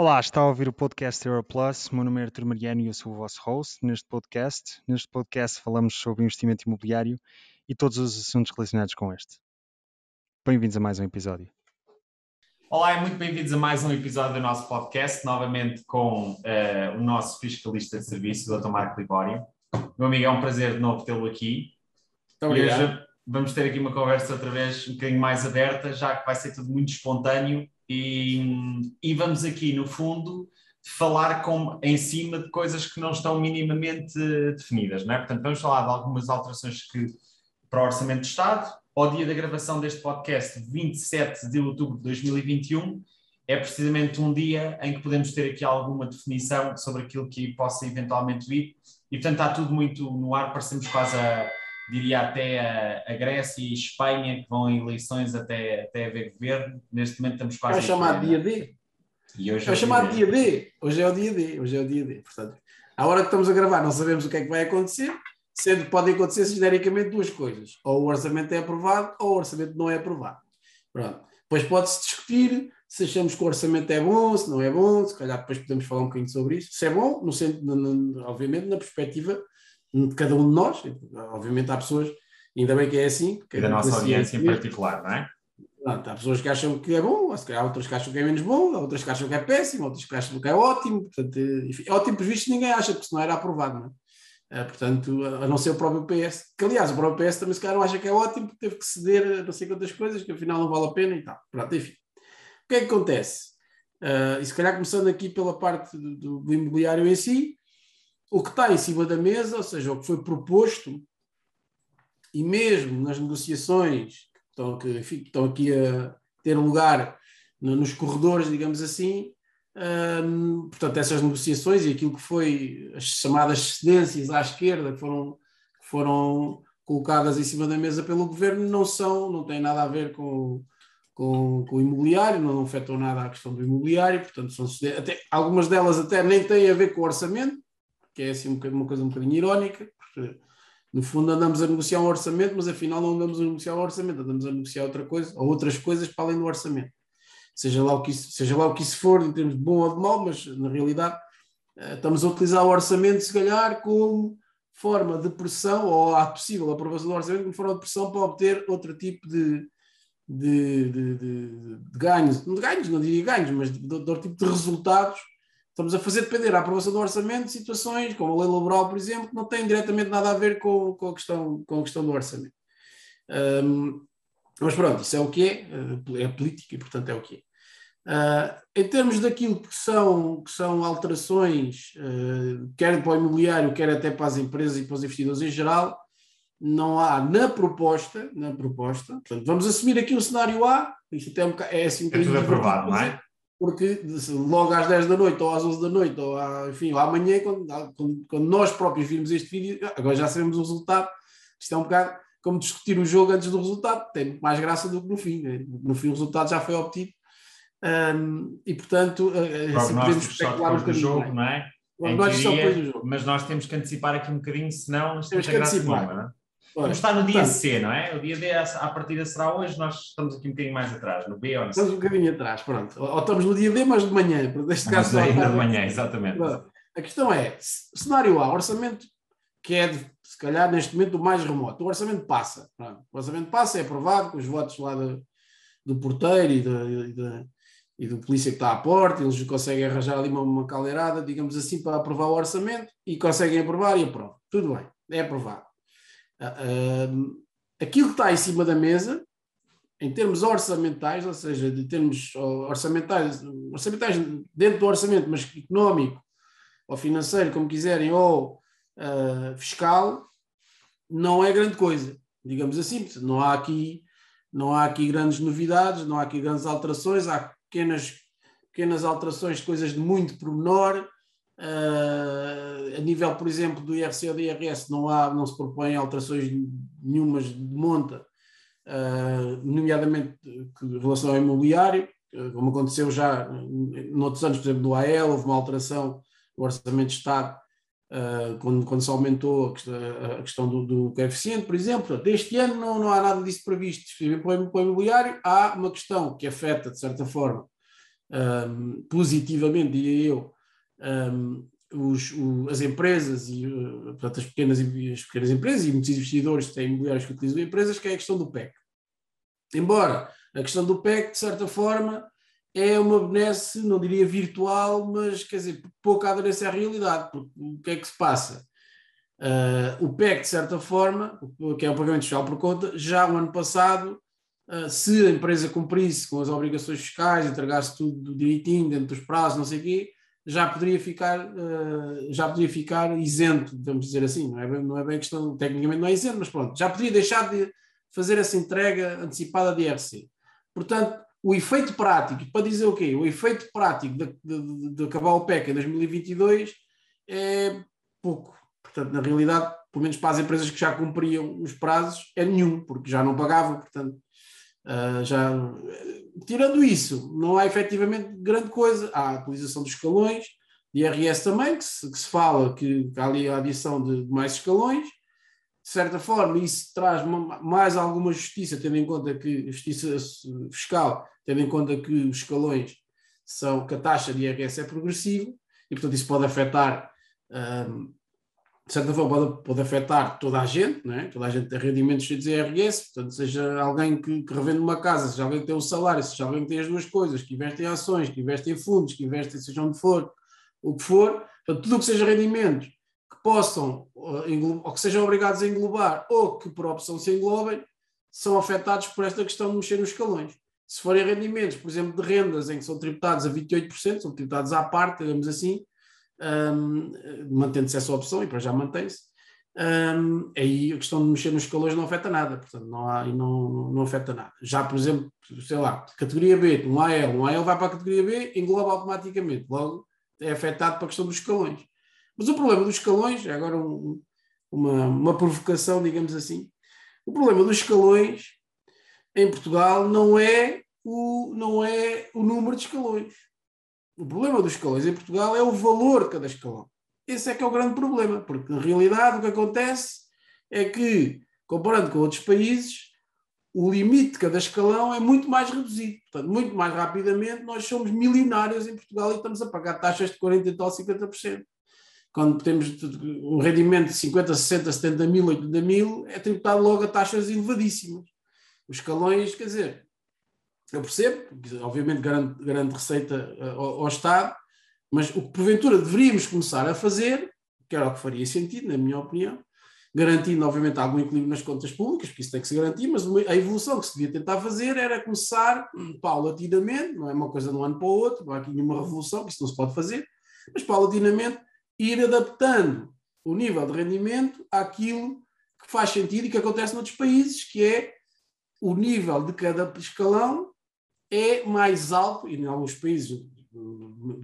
Olá, está a ouvir o podcast Europlus. Meu nome é Artur Mariano e eu sou o vosso host neste podcast. Neste podcast falamos sobre investimento imobiliário e todos os assuntos relacionados com este. Bem-vindos a mais um episódio. Olá e muito bem-vindos a mais um episódio do nosso podcast, novamente com uh, o nosso fiscalista de serviço, o Dr. Marco Libório. Meu amigo, é um prazer de novo tê-lo aqui. Muito e hoje vamos ter aqui uma conversa outra vez um bocadinho mais aberta, já que vai ser tudo muito espontâneo e, e vamos aqui, no fundo, falar com, em cima de coisas que não estão minimamente definidas, não é? Portanto, vamos falar de algumas alterações que para o Orçamento de Estado, ao dia da gravação deste podcast, 27 de outubro de 2021, é precisamente um dia em que podemos ter aqui alguma definição sobre aquilo que possa eventualmente vir, e portanto está tudo muito no ar, parecemos quase a diria até a, a, Grécia e Espanha, que vão em eleições até, até haver governo. Neste momento estamos quase. É chamado dia D. E hoje é, é chamado dia D. Hoje é o dia D. Hoje é o dia D. Portanto, à hora que estamos a gravar, não sabemos o que é que vai acontecer, sendo que podem acontecer genericamente duas coisas. Ou o orçamento é aprovado, ou o orçamento não é aprovado. Pronto. Depois pode-se discutir se achamos que o orçamento é bom, se não é bom, se calhar depois podemos falar um bocadinho sobre isso. Se é bom, no centro, obviamente, na perspectiva de cada um de nós. Obviamente há pessoas, ainda bem que é assim. Que e da nossa audiência em particular, não é? Há pessoas que acham que é bom, há outras que acham que é menos bom, há outras que acham que é péssimo, outras que acham que é ótimo. Portanto, enfim, é ótimo, por visto, ninguém acha, porque senão era aprovado, não é? Uh, portanto, a não ser o próprio PS, que aliás, o próprio PS também se calhar não acha que é ótimo, porque teve que ceder a não sei quantas coisas, que afinal não vale a pena e tal. Pronto, enfim. O que é que acontece? Uh, e se calhar começando aqui pela parte do, do imobiliário em si, o que está em cima da mesa, ou seja, o que foi proposto, e mesmo nas negociações que estão, que, enfim, que estão aqui a ter lugar nos corredores, digamos assim, hum, portanto, essas negociações e aquilo que foi as chamadas cedências à esquerda que foram, que foram colocadas em cima da mesa pelo governo não são, não têm nada a ver com, com, com o imobiliário, não afetam nada à questão do imobiliário, portanto, são até, algumas delas até nem têm a ver com o orçamento, que é assim uma coisa um bocadinho irónica, porque no fundo andamos a negociar um orçamento, mas afinal não andamos a negociar um orçamento, andamos a negociar outra coisa, ou outras coisas para além do orçamento. Seja lá o que isso, seja lá o que isso for, em termos de bom ou de mau, mas na realidade eh, estamos a utilizar o orçamento, se calhar, como forma de pressão, ou a possível aprovação do orçamento, como forma de pressão para obter outro tipo de, de, de, de, ganhos, não de ganhos, não diria ganhos, mas de outro tipo de resultados estamos a fazer depender a aprovação do orçamento de situações, como a lei laboral, por exemplo, que não têm diretamente nada a ver com, com, a, questão, com a questão do orçamento. Um, mas pronto, isso é o que é, eh, é política e, portanto, é o que é. Uh, em termos daquilo que são, que são alterações, uh, quer para o imobiliário, quer até para as empresas e para os investidores em geral, não há na proposta, na proposta, portanto, vamos assumir aqui o cenário A, isto até é, um, é assim é tudo aprovado, não é? Porque logo às 10 da noite ou às 11 da noite ou à, enfim, ou amanhã, quando, quando, quando, nós próprios virmos este vídeo, agora já sabemos o resultado. Isto é um bocado como discutir o jogo antes do resultado, tem mais graça do que no fim. Né? No fim, o resultado já foi obtido um, e, portanto, assim podemos especular bocadinho. Jogo, não é? Nós teoria, mas nós temos que antecipar aqui um bocadinho, senão temos que antecipar. Nenhuma, é? Vamos estar no dia C, não é? O dia D, à partida será hoje, nós estamos aqui um bocadinho mais atrás, no B ou no C. Estamos um bocadinho atrás, pronto. Ou estamos no dia D, mas de manhã. Neste caso, ainda de manhã, exatamente. A questão é, cenário A, orçamento que é, de, se calhar, neste momento o mais remoto. O orçamento passa. Pronto. O orçamento passa, é aprovado, com os votos lá do, do porteiro e, de, e, de, e, do polícia que está à porta, eles conseguem arranjar ali uma, uma caldeirada, digamos assim, para aprovar o orçamento e conseguem aprovar e aprovam. Tudo bem, é aprovado Uh, aquilo que está em cima da mesa, em termos orçamentais, ou seja, de termos orçamentais, orçamentais dentro do orçamento, mas económico ou financeiro, como quiserem, ou uh, fiscal, não é grande coisa, digamos assim. Não há aqui, não há aqui grandes novidades, não há aqui grandes alterações, há pequenas, pequenas alterações de coisas de muito pormenor, Uh, a nível, por exemplo, do IRC ou do IRS, não, há, não se propõem alterações nenhumas de monta, uh, nomeadamente em relação ao imobiliário, como aconteceu já noutros anos, por exemplo, do AEL, houve uma alteração no Orçamento de Estado uh, quando, quando se aumentou a questão, a questão do, do, coeficiente, por exemplo. Deste ano não, não há nada disso previsto. Para o imobiliário, há uma questão que afeta, de certa forma, um, positivamente, diria eu, um, os, o, as empresas e portanto, as, pequenas, as pequenas empresas e muitos investidores têm imobiliários que utilizam empresas, que é a questão do PEC. Embora a questão do PEC, de certa forma, é uma benesse, não diria virtual, mas quer dizer, pouca aderência à realidade, porque o que é que se passa? Uh, o PEC, de certa forma, que é o pagamento fiscal por conta, já o ano passado, uh, se a empresa cumprisse com as obrigações fiscais, entregasse tudo direitinho, dentro dos prazos, não sei o quê, já poderia ficar, uh, já poderia ficar isento, vamos dizer assim, não é, bem, não é bem questão, tecnicamente não é isento, mas pronto, já poderia deixar de fazer essa entrega antecipada de IRC. Portanto, o efeito prático, para dizer o quê? O efeito prático de, de, de acabar o PEC em 2022 é pouco. Portanto, na realidade, pelo menos para as empresas que já cumpriam os prazos, é nenhum, porque já não pagavam, portanto, uh, já... Tirando isso, não há efetivamente grande coisa. Há a atualização dos escalões, de IRS também, que se, que se fala que há ali a adição de mais escalões, de certa forma, isso traz mais alguma justiça, tendo em conta que justiça fiscal, tendo em conta que os escalões são que a taxa de IRS é progressiva e, portanto, isso pode afetar, um, de certa forma, pode, pode, afetar toda a gente, não é? toda a gente tem rendimentos de IRS, portanto, seja alguém que, que, revende uma casa, seja alguém que tem um salário, seja alguém que tem as duas coisas, que investe em ações, que investe em fundos, que investe seja onde for, o que for, portanto, tudo o que seja rendimentos que possam, uh, ou que sejam obrigados a englobar, ou que por opção se englobem, são afetados por esta questão de mexer nos escalões. Se forem rendimentos, por exemplo, de rendas em que são tributados a 28%, são tributados à parte, digamos assim, um, mantendo-se essa opção, e para já mantém-se, um, aí a questão de mexer nos escalões não afeta nada, portanto, não, há, não, não afeta nada. Já, por exemplo, sei lá, categoria B, um AL, um AL vai para a categoria B, engloba automaticamente, logo é afetado para a questão dos escalões. Mas o problema dos escalões, é agora um, uma, uma provocação, digamos assim, o problema dos escalões em Portugal não é o, não é o número de escalões. O problema dos escalões em Portugal é o valor de cada escalão. Esse é que é o grande problema, porque na realidade o que acontece é que, comparando com outros países, o limite de cada escalão é muito mais reduzido. Portanto, muito mais rapidamente nós somos milionários em Portugal e estamos a pagar taxas de 40% e tal, 50% quando temos um rendimento de 50, 60, 70 mil, 80 mil, é tributado logo a taxas elevadíssimas. Os escalões, quer dizer, eu percebo, obviamente garante, garante receita eh, ao, ao, Estado, mas o que porventura deveríamos começar a fazer, que era o que faria sentido, na minha opinião, garantindo, obviamente, algum equilíbrio nas contas públicas, porque isso tem que se garantir, mas a evolução que se devia tentar fazer era começar hum, paulatinamente, não é uma coisa de um ano para o outro, não há aqui nenhuma revolução, que isso não se pode fazer, mas paulatinamente ir adaptando o nível de rendimento àquilo que faz sentido e que acontece noutros países, que é o nível de cada escalão é mais alto, e em alguns países,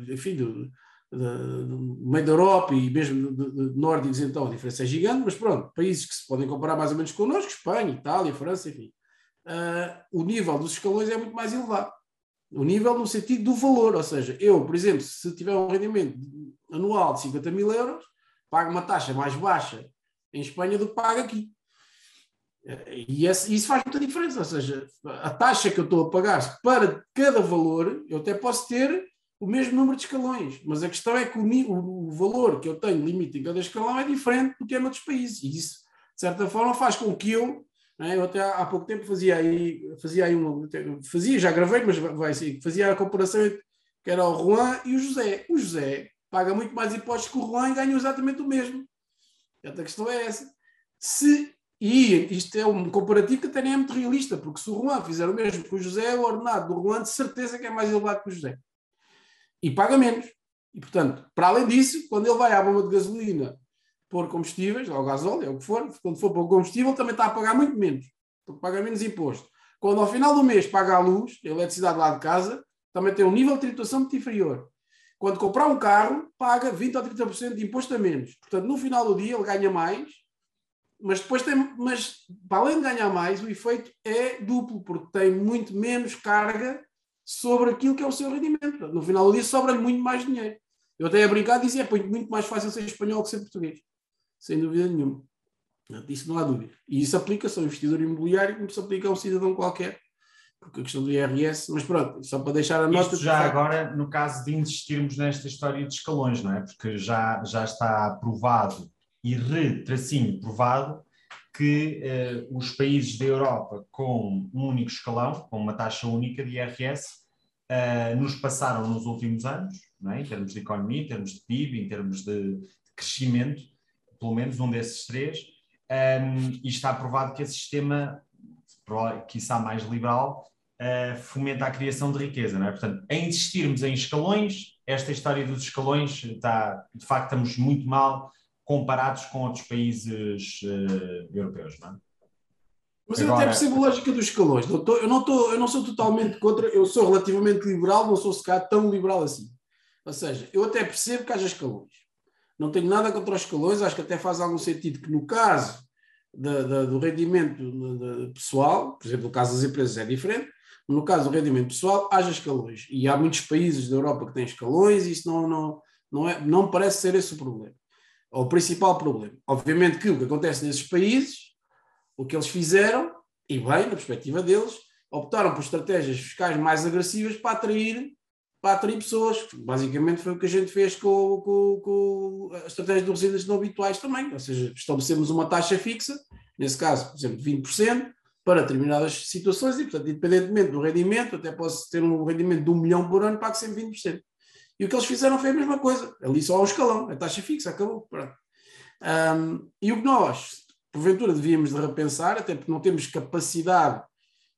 enfim, do, meio da Europa e mesmo nórdicos, então a diferença é gigante, mas pronto, países que se podem comparar mais ou menos connosco, Espanha, Itália, França, enfim, uh, o nível dos escalões é muito mais elevado. O nível no sentido do valor, ou seja, eu, por exemplo, se tiver um rendimento anual de 50 mil euros, pago uma taxa mais baixa em Espanha do que pago aqui. E isso faz muita diferença, ou seja, a taxa que eu estou a pagar para cada valor, eu até posso ter o mesmo número de escalões, mas a questão é que o, o valor que eu tenho limite em cada escalão é diferente do que é noutros países, e isso, de certa forma, faz com que eu é? Eu até há pouco tempo fazia aí, fazia aí uma. Fazia, já gravei, mas vai ser. Fazia a comparação entre que era o Juan e o José. O José paga muito mais impostos que o Juan e ganha exatamente o mesmo. A questão é essa. Se, e isto é um comparativo que até nem é muito realista, porque se o Juan fizer o mesmo que o José, o ordenado do Juan de certeza que é mais elevado que o José. E paga menos. E, portanto, para além disso, quando ele vai à bomba de gasolina pôr combustíveis, ou gasóleo, é o que for, quando for pôr combustível, também está a pagar muito menos, porque paga menos imposto. Quando ao final do mês paga a luz, a eletricidade lá de casa, também tem um nível de tributação muito inferior. Quando comprar um carro, paga 20 ou 30% de imposto a menos. Portanto, no final do dia, ele ganha mais, mas depois tem, mas para além de ganhar mais, o efeito é duplo, porque tem muito menos carga sobre aquilo que é o seu rendimento. No final do dia, sobra-lhe muito mais dinheiro. Eu até a brincar dizia, é muito mais fácil ser espanhol que ser português sem dúvida nenhuma. Isso não há dúvida. E isso aplica-se ao investidor imobiliário como se aplica a um cidadão qualquer porque a questão do IRS, mas pronto, só para deixar a nota. Isto já agora, no caso de insistirmos nesta história de escalões, não é? Porque já, já está provado e retracinho provado que eh, os países da Europa com um único escalão, com uma taxa única de IRS, eh, nos passaram nos últimos anos, é? em termos de economia, em termos de PIB, em termos de crescimento, pelo menos um desses três, ehm, e está provado que esse sistema, quiçá mais liberal, uh, fomenta a criação de riqueza. É? Portanto, em insistirmos em escalões, esta história dos escalões está, de facto, estamos muito mal comparados com outros países uh, europeus. Não é? Mas Agora... eu até percebo a lógica dos escalões. Eu, tô, eu, não tô, eu não sou totalmente contra, eu sou relativamente liberal, não sou sequer tão liberal assim. Ou seja, eu até percebo que haja escalões. Não tenho nada contra os escalões, acho que até faz algum sentido que no caso da, da, do rendimento pessoal, por exemplo, no caso das empresas é diferente, no caso do rendimento pessoal, haja escalões. E há muitos países da Europa que têm escalões e isso não, não, não, é, não parece ser esse o problema. O principal problema. Obviamente que o que acontece nesses países, o que eles fizeram, e bem, na perspectiva deles, optaram por estratégias fiscais mais agressivas para atrair para atrair pessoas. Basicamente foi o que a gente fez com, com, com a estratégia de residentes não habituais também. Ou seja, estabelecemos uma taxa fixa, nesse caso, por exemplo, de 20%, para determinadas situações e, portanto, independentemente do rendimento, até posso ter um rendimento de um milhão por ano, pago sempre 20%. E o que eles fizeram foi a mesma coisa. Ali só há um escalão, a taxa fixa, acabou. Um, e o que nós, porventura, devíamos de repensar, até porque não temos capacidade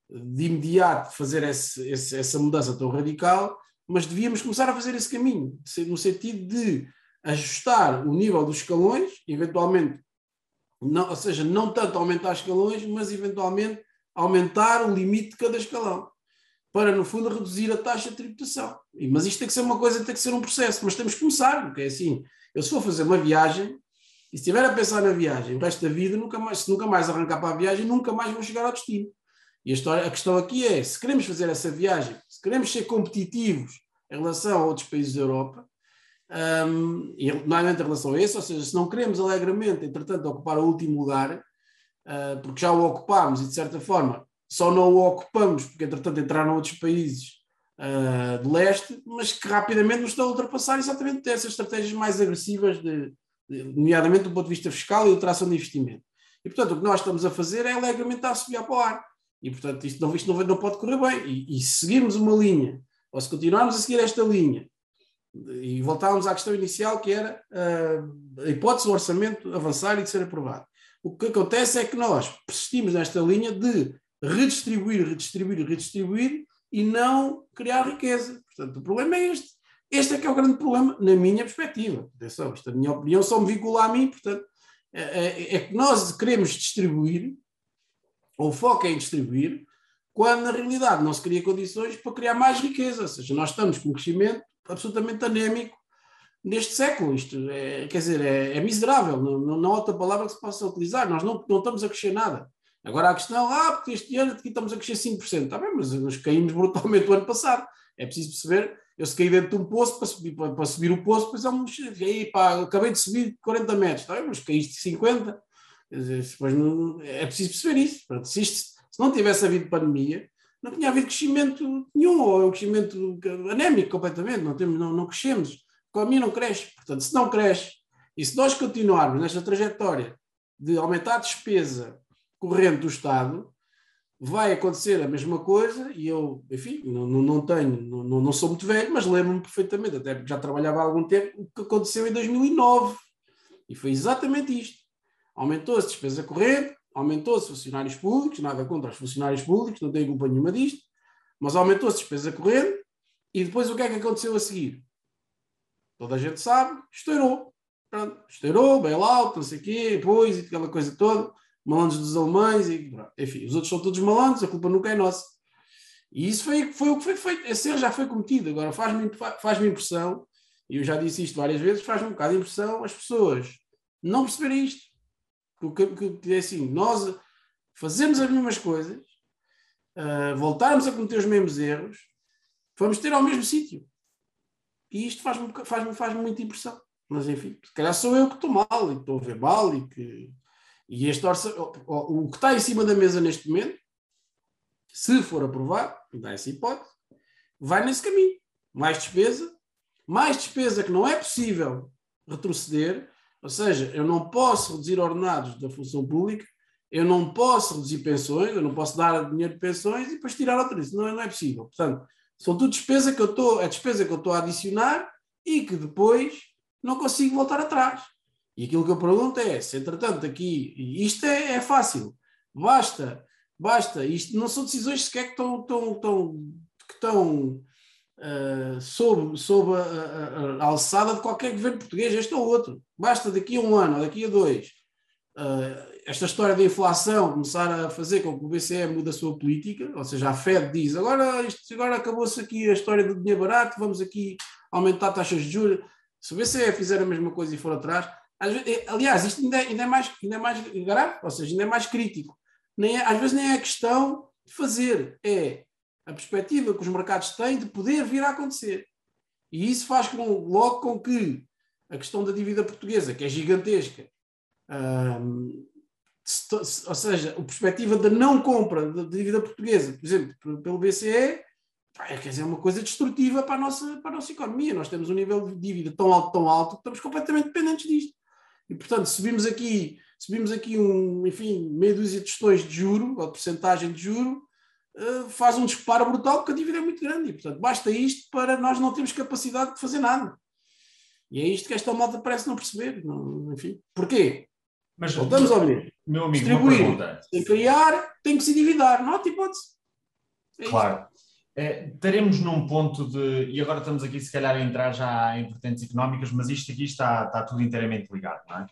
de imediato fazer esse, esse, essa mudança tão radical, mas devíamos começar a fazer esse caminho, no sentido de ajustar o nível dos escalões, eventualmente, não, ou seja, não tanto aumentar escalões, mas eventualmente aumentar o limite de cada escalão, para no fundo reduzir a taxa de tributação. Mas isto tem que ser uma coisa, tem que ser um processo, mas temos que começar, porque é assim, eu se for fazer uma viagem, e se estiver a pensar na viagem o resto da vida, nunca mais, se nunca mais arrancar para a viagem, nunca mais vou chegar ao destino. E a, história, a questão aqui é: se queremos fazer essa viagem, se queremos ser competitivos em relação a outros países da Europa, um, e normalmente em relação a esse, ou seja, se não queremos alegremente, entretanto, ocupar o último lugar, uh, porque já o ocupámos e de certa forma só não o ocupamos porque entretanto entraram outros países uh, de leste, mas que rapidamente nos estão a ultrapassar exatamente essas estratégias mais agressivas, de, de, nomeadamente do ponto de vista fiscal e de atração de investimento. E portanto o que nós estamos a fazer é alegremente a subir para o ar. E, portanto, isto não, isto não, pode correr bem. E, e, se seguirmos uma linha, ou se continuarmos a seguir esta linha, e voltarmos à questão inicial, que era uh, a hipótese do orçamento avançar e de ser aprovado. O que acontece é que nós persistimos nesta linha de redistribuir, redistribuir, redistribuir e não criar riqueza. Portanto, o problema é este. Este é que é o grande problema, na minha perspectiva. Atenção, esta é a minha opinião só me vincula a mim, portanto, é, é, é que nós queremos distribuir ou o foco é em distribuir, quando na realidade não se cria condições para criar mais riqueza. Ou seja, nós estamos com um crescimento absolutamente anémico neste século. Isto é, quer dizer, é, é miserável, não, não, não, há outra palavra que se possa utilizar. Nós não, não estamos a crescer nada. Agora a questão, ah, porque este ano aqui estamos a crescer 5%. Está bem, mas nós caímos brutalmente o ano passado. É preciso perceber, eu se caí dentro de um poço, para subir, para, para subir o poço, depois é um... Aí, pá, acabei de subir 40 metros. Está bem, mas caíste 50 Depois não, é preciso perceber isso. Se, isto, se não tivesse havido pandemia, não tinha havido crescimento nenhum, ou é um crescimento anémico completamente, não, temos, não, não crescemos. A economia não cresce. Portanto, se não cresce, e se nós continuarmos nesta trajetória de aumentar a despesa corrente do Estado, vai acontecer a mesma coisa, e eu, enfim, não, não, tenho, não, não sou muito velho, mas lembro-me perfeitamente, até porque já trabalhava há algum tempo, o que aconteceu em 2009. E foi exatamente isto. Aumentou-se despesa corrente, aumentou-se funcionários públicos, nada contra os funcionários públicos, não tenho culpa nenhuma disto, mas aumentou-se despesa corrente e depois o que é que aconteceu a seguir? Toda a gente sabe, estourou. Pronto, estourou, bailout, não sei o quê, depois, aquela coisa toda, malandros dos alemães, e, enfim, os outros são todos malandros, a culpa nunca é nossa. E isso foi, foi o que foi feito, esse erro já foi cometido. Agora faz-me faz impressão, e eu já disse isto várias vezes, faz-me um bocado de impressão as pessoas não perceberem isto. Porque, porque é assim, nós fazemos as mesmas coisas, uh, voltarmos a cometer os mesmos erros, vamos ter ao mesmo sítio. E isto faz-me faz faz muita impressão. Mas enfim, se calhar sou eu que estou mal e estou a ver mal e que. E este orça, o, que está em cima da mesa neste momento se for aprovado, dá essa hipótese, vai nesse caminho. Mais despesa, mais despesa que não é possível retroceder, ou seja, eu não posso reduzir ordenados da função pública, eu não posso reduzir pensões, eu não posso dar dinheiro de pensões e depois tirar outra. Isso não, é, não é possível. Portanto, são tudo despesa que eu estou, é despesa que eu estou a adicionar e que depois não consigo voltar atrás. E aquilo que eu pergunto é, se entretanto aqui, isto é, é fácil, basta, basta, isto não são decisões sequer que estão, estão, estão, que estão uh, sob, sob a, a, a, alçada de qualquer governo português, este ou outro. Basta daqui a um ano, daqui a dois, uh, esta história da inflação começar a fazer com que o BCE mude a sua política, ou seja, a Fed diz agora, isto, agora acabou-se aqui a história do dinheiro barato, vamos aqui aumentar taxas de juros. Se o BCE fizer a mesma coisa e for atrás, aliás, isto ainda é, ainda é, mais, ainda é mais grave, ou seja, ainda é mais crítico. Nem é, às vezes nem é questão de fazer, é a perspectiva que os mercados têm de poder vir a acontecer. E isso faz com, logo com que a questão da dívida portuguesa, que é gigantesca, hum, ou seja, a perspectiva da não compra da dívida portuguesa, por exemplo, pelo BCE, é, quer dizer, é uma coisa destrutiva para a, nossa, para a nossa economia. Nós temos um nível de dívida tão alto, tão alto, que estamos completamente dependentes disto. E, portanto, subimos aqui, subimos aqui um, enfim, meia dúzia de tostões de juro, ou de porcentagem de juro, uh, faz um disparo brutal, porque a dívida é muito grande. E, portanto, basta isto para nós não termos capacidade de fazer nada. E é isto que esta malta parece não perceber. Não, enfim, porquê? Mas, Voltamos ao mesmo. Meu amigo, Distribuir, sem criar, tem que se endividar. Não há hipótese. É claro. É, estaremos num ponto de. E agora estamos aqui, se calhar, a entrar já em vertentes económicas, mas isto aqui está, está tudo inteiramente ligado, não é?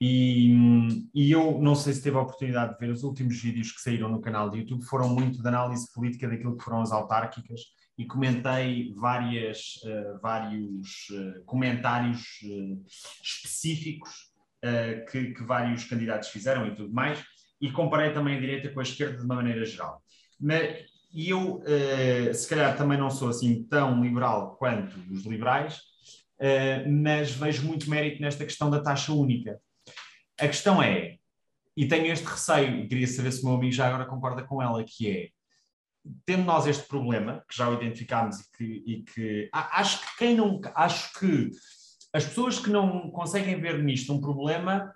E, e, eu não sei se teve a oportunidade de ver os últimos vídeos que saíram no canal de YouTube, foram muito de análise política daquilo que foram as autárquicas e comentei várias, uh, vários uh, comentários uh, específicos que, que, vários candidatos fizeram e tudo mais, e comparei também a direita com a esquerda de uma maneira geral. Mas, e eu, uh, se calhar, também não sou assim tão liberal quanto os liberais, uh, mas vejo muito mérito nesta questão da taxa única. A questão é, e tenho este receio, e queria saber se o meu amigo já agora concorda com ela, que é, tendo nós este problema, que já o identificámos e que, e que acho que quem não, acho que as pessoas que não conseguem ver nisto um problema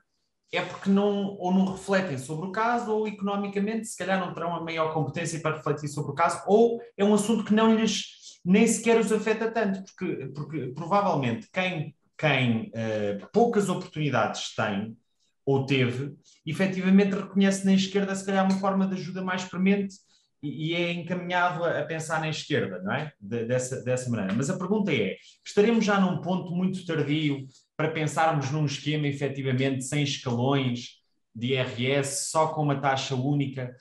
é porque não ou não refletem sobre o caso ou economicamente se calhar não terão a maior competência para refletir sobre o caso ou é um assunto que não lhes nem sequer os afeta tanto porque, porque provavelmente quem, quem uh, poucas oportunidades tem ou teve, efetivamente reconhece na esquerda se calhar uma forma de ajuda mais premente e, é encaminhado a, pensar na esquerda, não é? De, dessa, dessa maneira. Mas a pergunta é: estaremos já num ponto muito tardio para pensarmos num esquema efetivamente sem escalões de IRS, só com uma taxa única?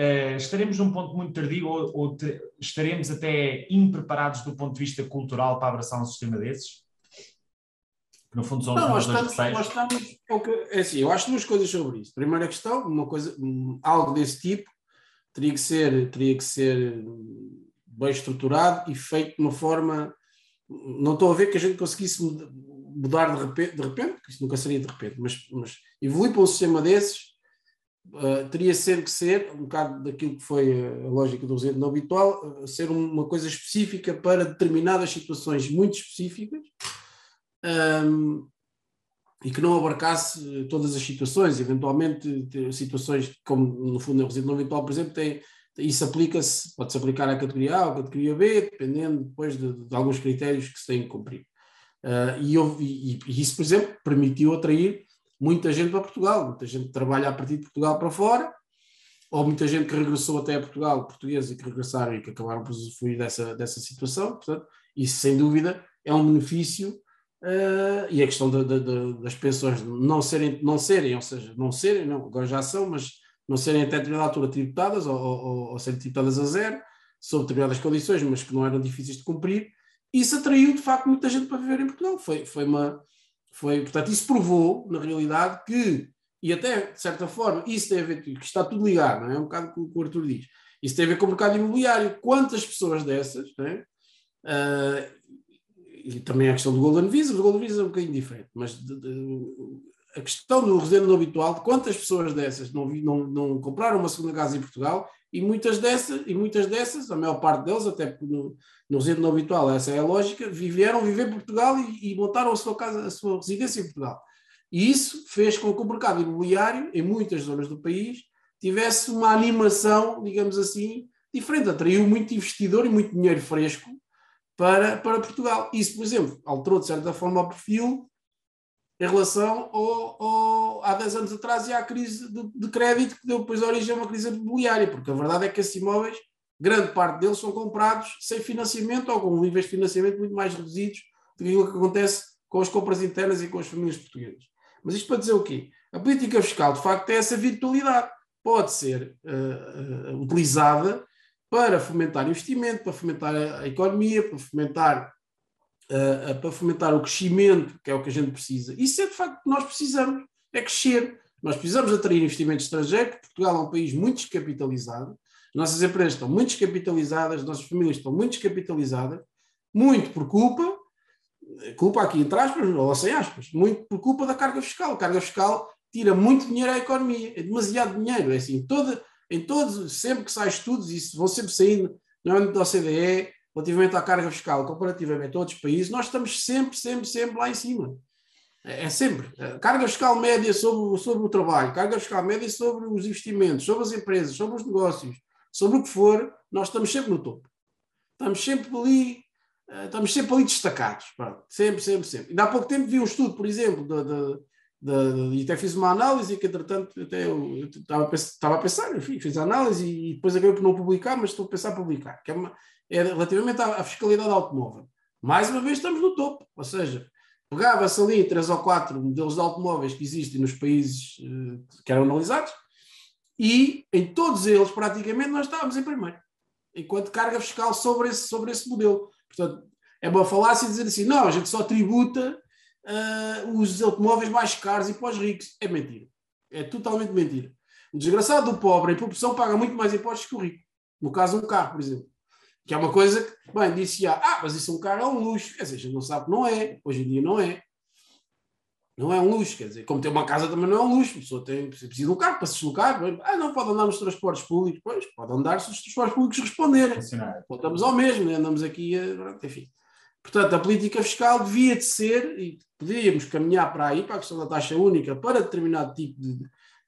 Uh, estaremos num ponto muito tardio ou, ou te, estaremos até impreparados do ponto de vista cultural para abraçar um sistema desses? No fundo são nós estamos, nós estamos, é assim, eu acho duas coisas sobre isso. Primeira questão, uma coisa, algo desse tipo teria que ser, teria que ser bem estruturado e feito de uma forma. Não estou a ver que a gente conseguisse mudar de repente, de repente porque isso nunca seria de repente, mas, mas evoluir para um sistema desses uh, teria sempre que ser, um bocado daquilo que foi a lógica do residente não habitual, uh, ser uma coisa específica para determinadas situações muito específicas. Um, e que não abarcasse todas as situações, eventualmente situações como no fundo o resíduo não habitual, por exemplo, tem, isso aplica-se, pode-se aplicar à categoria A ou à categoria B, dependendo depois de, de alguns critérios que se têm que cumprir. Uh, e, e, e, isso, por exemplo, permitiu atrair muita gente para Portugal, muita gente trabalha a partir de Portugal para fora, ou muita gente que regressou até a Portugal, portuguesa, que regressaram e que acabaram por usufruir dessa, dessa situação. Portanto, isso, sem dúvida, é um benefício Uh, e a questão de, de, de, das pensões não serem, não serem, ou seja, não serem, não, agora já são, mas não serem até determinada altura tributadas ou, ou, ou serem tributadas a zero, sob determinadas condições, mas que não eram difíceis de cumprir, isso atraiu de facto muita gente para viver em Portugal. Foi, foi uma, foi, portanto, isso provou, na realidade, que, e até de certa forma, isso tem a ver, que está tudo ligado, não é? é um bocado com o que o Arthur diz, isso tem a ver com o mercado imobiliário. Quantas pessoas dessas, não é? Uh, e também a questão do Golden Visa, o Golden Visa é um bocadinho diferente, mas de, de, a questão do residente habitual, quantas pessoas dessas não, não, não compraram uma segunda casa em Portugal e muitas dessas, e muitas dessas, a maior parte deles, até no, no residente não habitual, essa é a lógica, vieram viver Portugal e, e montaram a sua casa, a sua residência em Portugal. E isso fez com que o mercado imobiliário, em muitas zonas do país, tivesse uma animação, digamos assim, diferente. Atraiu muito investidor e muito dinheiro fresco para, para Portugal. Isso, por exemplo, alterou de certa forma o perfil em relação ao, ao, há 10 anos atrás e à crise de, de, crédito que deu depois origem a uma crise imobiliária, porque a verdade é que esses imóveis, grande parte deles são comprados sem financiamento ou com níveis de financiamento muito mais reduzidos do que aquilo que acontece com as compras internas e com as famílias portuguesas. Mas isto para dizer o quê? A política fiscal, de facto, tem essa virtualidade. Pode ser uh, uh, utilizada para fomentar investimento, para fomentar a, a economia, para fomentar uh, para fomentar o crescimento, que é o que a gente precisa. Isso é de facto que nós precisamos, é crescer. Nós precisamos atrair investimento estrangeiro, porque Portugal é um país muito descapitalizado, nossas empresas estão muito descapitalizadas, nossas famílias estão muito descapitalizadas, muito por culpa, culpa aqui entre aspas, ou sem aspas, muito por culpa da carga fiscal. A carga fiscal tira muito dinheiro à economia, é demasiado dinheiro, é assim, toda, em todos, sempre que sai estudos, isso vão sempre saindo, no âmbito da OCDE, relativamente à carga fiscal, comparativamente a outros países, nós estamos sempre, sempre, sempre lá em cima. É, é sempre. Carga fiscal média sobre, sobre o trabalho, carga fiscal média sobre os investimentos, sobre as empresas, sobre os negócios, sobre o que for, nós estamos sempre no topo. Estamos sempre ali, eh, estamos sempre ali destacados. Pronto. Sempre, sempre, sempre. Ainda há pouco tempo vi um estudo, por exemplo, de, e até fiz uma análise que, entretanto, até eu, estava, estava a pensar, enfim, fiz a análise e depois acabei por não publicar, mas estou a pensar em publicar, que é uma, é relativamente à, fiscalidade automóvel. Mais uma vez estamos no topo, ou seja, pegava-se ali três ou quatro modelos de automóveis que existem nos países uh, que eram analisados e em todos eles praticamente nós estávamos em primeiro, enquanto carga fiscal sobre esse, sobre esse modelo. Portanto, é uma falácia dizer assim, não, a gente só tributa uh, os automóveis mais caros e para os ricos. É mentira. É totalmente mentira. O desgraçado do pobre, em proporção, paga muito mais impostos que o rico. No caso, um carro, por exemplo. Que é uma coisa que, bem, disse já, ah, mas isso é um carro é um luxo. Quer dizer, a gente não sabe que não é. Hoje em dia não é. Não é um luxo, quer dizer, como ter uma casa também não é um luxo. A pessoa tem, precisa de um carro para se deslocar. Ah, não, pode andar nos transportes públicos. Pois, pode andar se os transportes públicos responderem. Voltamos ao mesmo, né? andamos aqui, a, enfim. Portanto, a política fiscal devia de ser, e podíamos caminhar para aí, para a questão da taxa única, para determinado tipo de,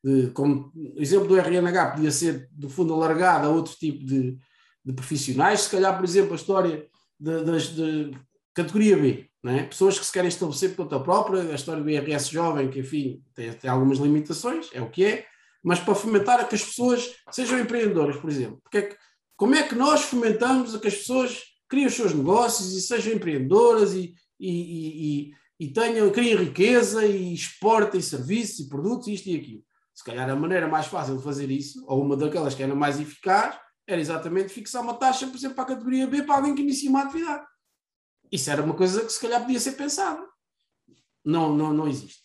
de como o exemplo do RNH podia ser, do fundo, alargado a outro tipo de, de profissionais, se calhar, por exemplo, a história das de, de, categoria B, é? pessoas que se querem estabelecer por conta própria, a história do IRS jovem, que enfim tem, tem, algumas limitações, é o que é, mas para fomentar a que as pessoas sejam empreendedoras, por exemplo. Porque é que, como é que nós fomentamos a que as pessoas criem os seus negócios e sejam empreendedoras e, e, e, e tenham, criem riqueza e exportem serviços e produtos, isto e aquilo. Se calhar a maneira mais fácil de fazer isso, ou uma daquelas que era mais eficaz, era exatamente fixar uma taxa, por exemplo, para a categoria B, para alguém que inicia uma atividade. Isso era uma coisa que se calhar podia ser pensada. Não, não, não existe.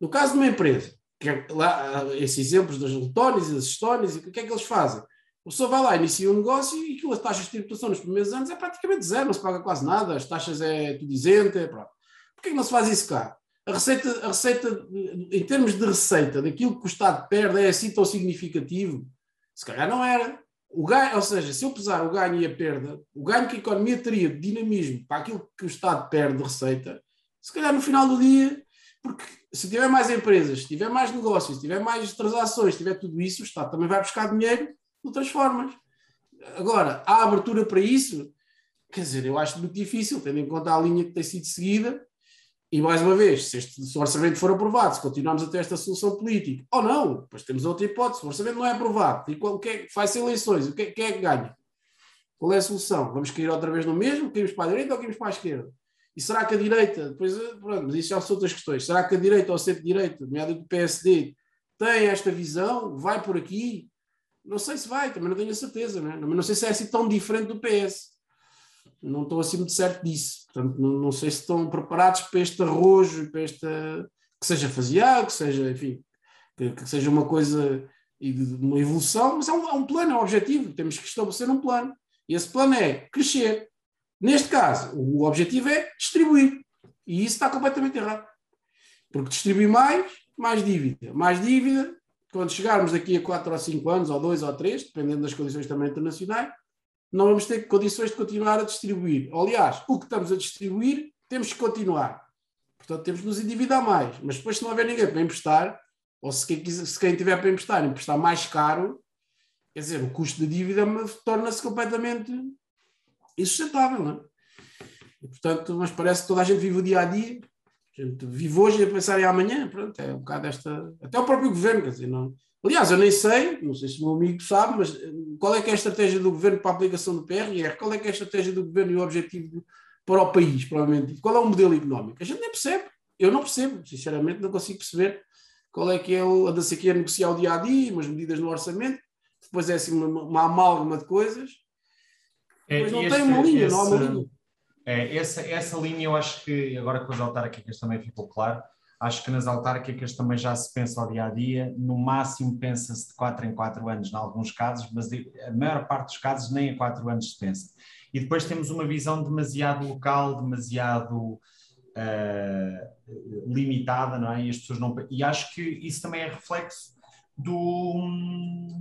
No caso de uma empresa, que é lá, esses exemplos das letónias e das estónias, o que é que eles fazem? O pessoa vai lá, inicia um negócio e aquilo, as taxas de tributação nos primeiros anos é praticamente zero, não se paga quase nada, as taxas é tudo isento, é pronto. Porquê que não se faz isso cá? A receita, a receita, em termos de receita, daquilo que o Estado perde é assim tão significativo? Se calhar não era o ganho, ou seja, se eu pesar o ganho e a perda, o ganho que a economia teria de dinamismo para aquilo que o Estado perde de receita, se calhar no final do dia, porque se tiver mais empresas, se tiver mais negócios, se tiver mais transações, se tiver tudo isso, o Estado também vai buscar dinheiro de outras formas. Agora, há abertura para isso? Quer dizer, eu acho muito difícil, tendo em conta a linha que tem sido seguida, e mais uma vez, se este o orçamento for aprovado, se continuarmos a ter esta solução política, ou não, depois temos outra hipótese, o orçamento não é aprovado, e qual, o que é, faz eleições, o que, quem é que ganha? Qual é a solução? Vamos cair outra vez no mesmo? Caímos para a direita ou caímos para a esquerda? E será que a direita, depois, pronto, mas isso já são outras questões, será que a direita ou centro-direita, nomeadamente do PSD, tem esta visão? Vai por aqui? Não sei se vai, também não tenho a certeza, né? não sei se é assim tão diferente do PS não estou assim muito certo disso. Portanto, não, não, sei se estão preparados para este arrojo, para esta que seja faseado, que seja, enfim, que, que, seja uma coisa uma evolução, mas é um, é um plano, é um objetivo. Temos que estabelecer um plano. E esse plano é crescer. Neste caso, o objetivo é distribuir. E isso está completamente errado. Porque distribuir mais, mais dívida. Mais dívida, quando chegarmos daqui a 4 ou 5 anos, ou 2 ou 3, dependendo das condições também internacionais, não vamos ter condições de continuar a distribuir. Aliás, o que estamos a distribuir, temos que continuar. Portanto, temos de nos endividar mais. Mas depois, se não houver ninguém para emprestar, ou se quem, se quem tiver para emprestar, emprestar mais caro, quer dizer, o custo da dívida torna-se completamente insustentável, não é? E, portanto, mas parece que toda a gente vive o dia a dia, a gente vive hoje a pensar em amanhã, pronto, é um bocado esta. Até o próprio governo, quer dizer, não. Aliás, eu nem sei, não sei se o meu amigo sabe, mas eh, qual é que é a estratégia do governo para a aplicação do PRR? Qual é que é a estratégia do governo e o objetivo para o país, provavelmente? Qual é o modelo económico? A gente nem percebe. Eu não percebo, sinceramente, não consigo perceber qual é que é o. Anda-se aqui a negociar o dia a dia, umas medidas no orçamento, depois é assim uma, uma amálgama de coisas. É, Depois não tem uma linha, não há uma esse- linha. É, essa, essa linha eu acho que, agora com as autárquicas também ficou claro, acho que nas autárquicas também já se pensa ao dia a dia, no máximo pensa-se de 4 em 4 anos, em alguns casos, mas a maior parte dos casos nem a 4 anos se pensa. E depois temos uma visão demasiado local, demasiado ah, limitada, não é? E as pessoas não. E acho que isso também é reflexo do,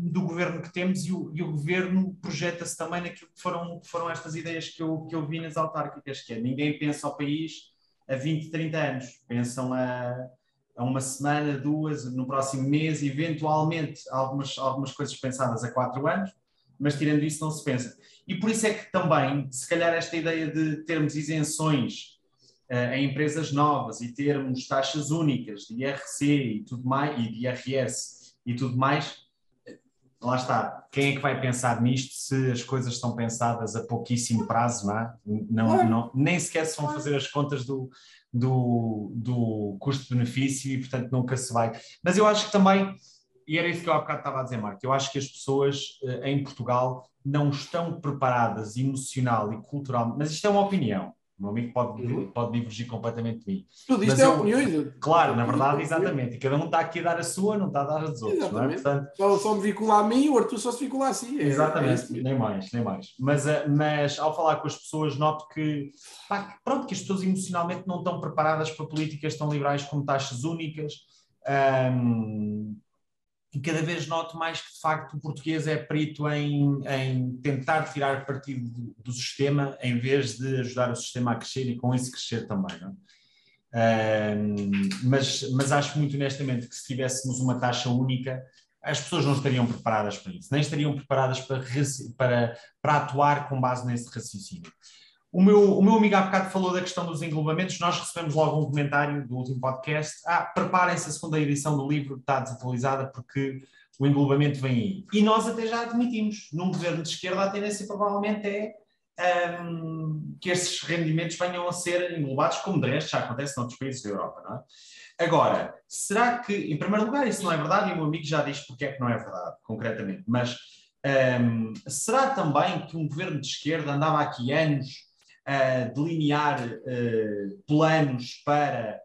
do governo que temos e o, e o governo projeta-se também naquilo que foram, foram estas ideias que eu, que eu vi nas autárquicas, que é ninguém pensa ao país a 20, 30 anos, pensam a, a uma semana, duas, no próximo mês, eventualmente algumas, algumas coisas pensadas a quatro anos, mas tirando isso não se pensa. E por isso é que também, se calhar esta ideia de termos isenções eh, em empresas novas e termos taxas únicas de IRC e tudo mais, e de IRS e tudo mais, lá está. Quem é que vai pensar nisto se as coisas estão pensadas a pouquíssimo prazo, não é? Não, não, nem sequer se vão fazer as contas do, do, do custo-benefício e, portanto, nunca se vai. Mas eu acho que também, e era isso que eu há bocado estava a dizer, Marco, eu acho que as pessoas eh, em Portugal não estão preparadas emocional e cultural, mas isto é uma opinião. O meu amigo pode, Uhum. pode divergir completamente de mim. Tudo isto Mas é eu- opiniões. Claro, na verdade, exatamente. E cada um está aqui a dar a sua, não está a dar a dos outros. Não é? Portanto, Só, só me vincula a mim, o Arthur só se vincula a si. É- é Exatamente, mesmo. nem mais, nem mais. Mas, eh, mas ao falar com as pessoas, noto que, pá, pronto, que as pessoas emocionalmente não estão preparadas para políticas tão liberais como taxas únicas. Ahm, e cada vez noto mais que, de facto, o português é perito em, em tentar tirar partido do, do sistema em vez de ajudar o sistema a crescer e com isso crescer também. Ahm, mas, mas acho muito honestamente que se tivéssemos uma taxa única, as pessoas não estariam preparadas para isso, nem estariam preparadas para, para, para atuar com base nesse raciocínio. O meu, o meu amigo há bocado falou da questão dos englobamentos, nós recebemos logo um comentário do último podcast, ah, preparem-se a segunda edição do livro está desatualizada porque o englobamento vem aí. E nós até já admitimos, num governo de esquerda a tendência provavelmente é hum, que esses rendimentos venham a ser englobados, como de resto já acontece noutros países da Europa, não é? Agora, será que, em primeiro lugar, isso não é verdade? E o meu amigo já diz porque é que não é verdade, concretamente. Mas hum, será também que um governo de esquerda andava aqui anos a delinear eh, planos para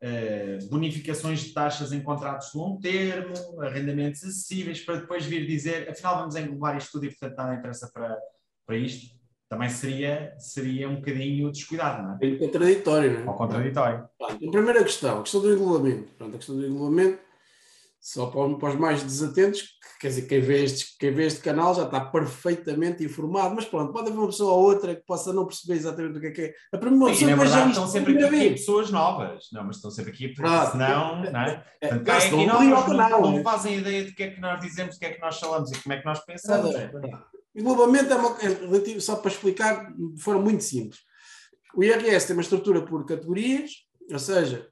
eh, bonificações de taxas em contratos de longo termo, arrendamentos acessíveis, para depois vir dizer, afinal vamos englobar isto tudo e portanto nada interessa para, para isto? Também seria, seria um bocadinho descuidado, não é? É contraditório, não é? Ao contraditório. Pronto, a primeira questão, a questão do englobamento. Pronto, a questão do englobamento, só para, para os mais desatentos, que, quer dizer, quem vê, este, quem vê este canal já está perfeitamente informado, mas pronto, pode haver uma pessoa ou outra que possa não perceber exatamente o que é que é. A primeira E pessoa na que verdade estão sempre aqui pessoas novas, não, mas estão sempre aqui porque Claro. senão, não é? É, Portanto, é aqui não canal, não, não não é? fazem ideia do que é que nós dizemos, do que é que nós falamos e como é que nós pensamos. Englobamento é, uma, é relativo, só para explicar de forma muito simples. O IRS tem uma estrutura por categorias, ou seja,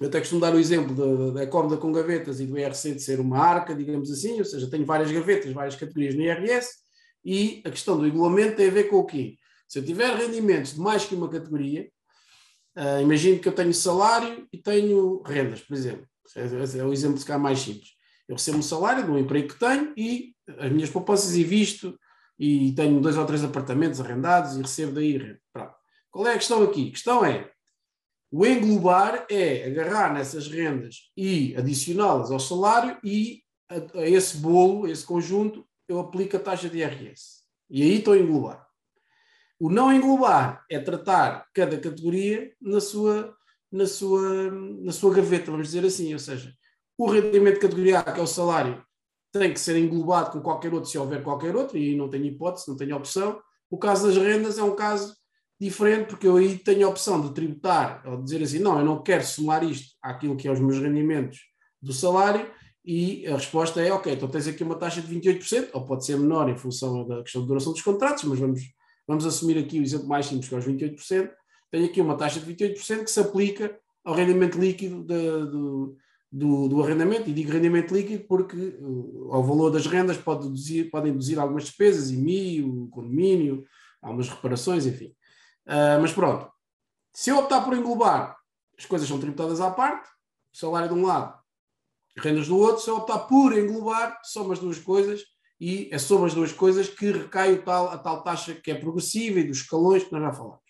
eu até costumo dar o exemplo da, da cómoda com gavetas e do IRC de ser uma arca, digamos assim, ou seja, tenho várias gavetas, várias categorias no IRS, e a questão do englobamento tem a ver com o quê? Se eu tiver rendimentos de mais que uma categoria, ah, imagino que eu tenho salário e tenho rendas, por exemplo. É, é o exemplo se calhar mais simples. Eu recebo um salário de um emprego que tenho e as minhas poupanças invisto e tenho dois ou três apartamentos arrendados e recebo daí renda. Qual é a questão aqui? A questão é o englobar é agarrar nessas rendas e adicioná-las ao salário e a, a esse bolo, a esse conjunto, eu aplico a taxa de IRS. E aí estou a englobar. O não englobar é tratar cada categoria na sua, na sua, na sua gaveta, vamos dizer assim. Ou seja, O rendimento de categoria A, que é o salário, tem que ser englobado com qualquer outro, se houver qualquer outro, e não tenho hipótese, não tenho opção. O caso das rendas é um caso diferente, porque eu aí tenho a opção de tributar, ou dizer assim, não, eu não quero somar isto àquilo que é os meus rendimentos do salário, e a resposta é, ok, então tens aqui uma taxa de 28%, ou pode ser menor em função da questão de duração dos contratos, mas vamos, vamos assumir aqui o exemplo mais simples, que é os 28%, tenho aqui uma taxa de 28% que se aplica ao rendimento líquido de, do, do, do, arrendamento, e digo rendimento líquido porque uh, ao valor das rendas pode deduzir, podem deduzir algumas despesas, IMI, o condomínio, algumas reparações, enfim. Uh, mas pronto, se eu optar por englobar, as coisas são tributadas à parte, salário de um lado, rendas do outro, se eu optar por englobar, são as duas coisas, e é sobre as duas coisas que recai tal, a tal taxa que é progressiva e dos escalões que nós já falamos.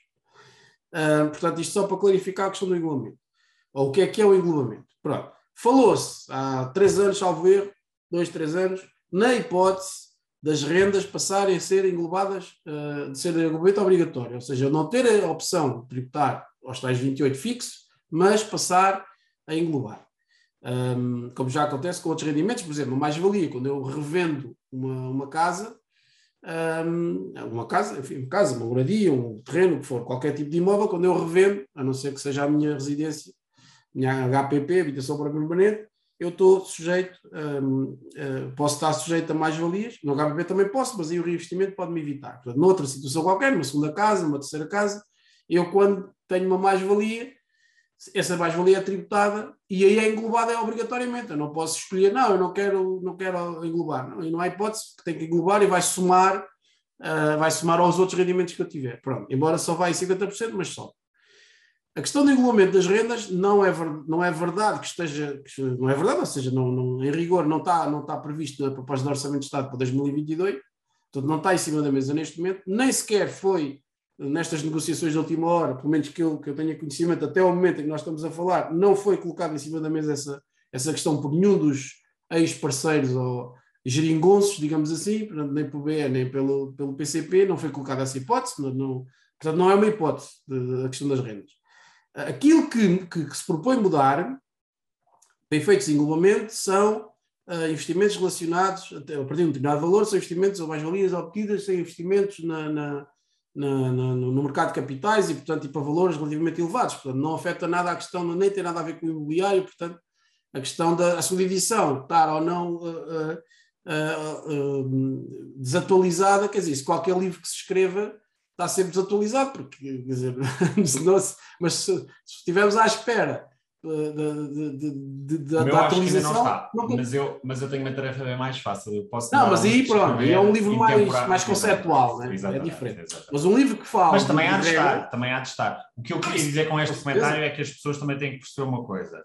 Uh, portanto, isto só para clarificar a questão do englobamento. Ou o que é que é o englobamento. Pronto. Falou-se há três anos, salvo erro, dois, três anos, na hipótese das rendas passarem a ser englobadas, uh, de ser englobamento obrigatório, ou seja, não ter a opção de tributar aos tais 28 fixos, mas passar a englobar. Um, como já acontece com outros rendimentos, por exemplo, mais-valia, quando eu revendo uma, uma casa, um, uma casa, enfim, uma casa, uma moradia, um terreno, que for, qualquer tipo de imóvel, quando eu revendo, a não ser que seja a minha residência, minha HPP, habitação para permanente, eu estou sujeito, um, uh, eh, posso estar sujeito a mais-valias, no HPP também posso, mas aí o reinvestimento pode me evitar. Portanto, noutra situação qualquer, numa segunda casa, numa terceira casa, eu quando tenho uma mais-valia, essa mais-valia é tributada e aí é englobada é obrigatoriamente. Eu não posso escolher, não, eu não quero, não quero englobar. Não, e não há hipótese que tem que englobar e vai somar, uh, vai somar aos outros rendimentos que eu tiver. Pronto, embora só vai em 50%, mas só. A questão do englobamento das rendas não é, não é verdade que esteja, que não é verdade, ou seja, não, não, em rigor não está, não está previsto na proposta de Orçamento de Estado para 2022, portanto não está em cima da mesa neste momento, nem sequer foi nestas negociações de última hora, pelo menos que eu, que eu tenha conhecimento, até o momento em que nós estamos a falar, não foi colocado em cima da mesa essa, essa questão por nenhum dos ex-parceiros ou geringonços, digamos assim, nem pelo BE nem pelo, pelo PCP, não foi colocada essa hipótese, não, não, portanto não é uma hipótese a questão das rendas. Aquilo que, que, que se propõe mudar, para efeitos de englobamento, são uh, investimentos relacionados, até, a partir de um determinado valor, são investimentos ou mais-valias obtidas, são investimentos na, na na, no mercado de capitais e, portanto, e para valores relativamente elevados. Portanto, não afeta nada a questão, nem tem nada a ver com o imobiliário, portanto, a questão da subdivisão estar ou não uh, uh, desatualizada, quer dizer, se qualquer livro que se escreva está sempre desatualizado, porque, quer dizer, mas se, se estivermos à espera de, da atualização. Não está, não mas, eu, mas eu tenho uma tarefa bem mais fácil. Eu posso não, mas aí pronto, é um livro mais, mais conceptual, né? é diferente. Exatamente. Mas um livro que fala. Mas também há de estar, também há de estar. O que eu queria dizer com este comentário é que as pessoas também têm que perceber uma coisa.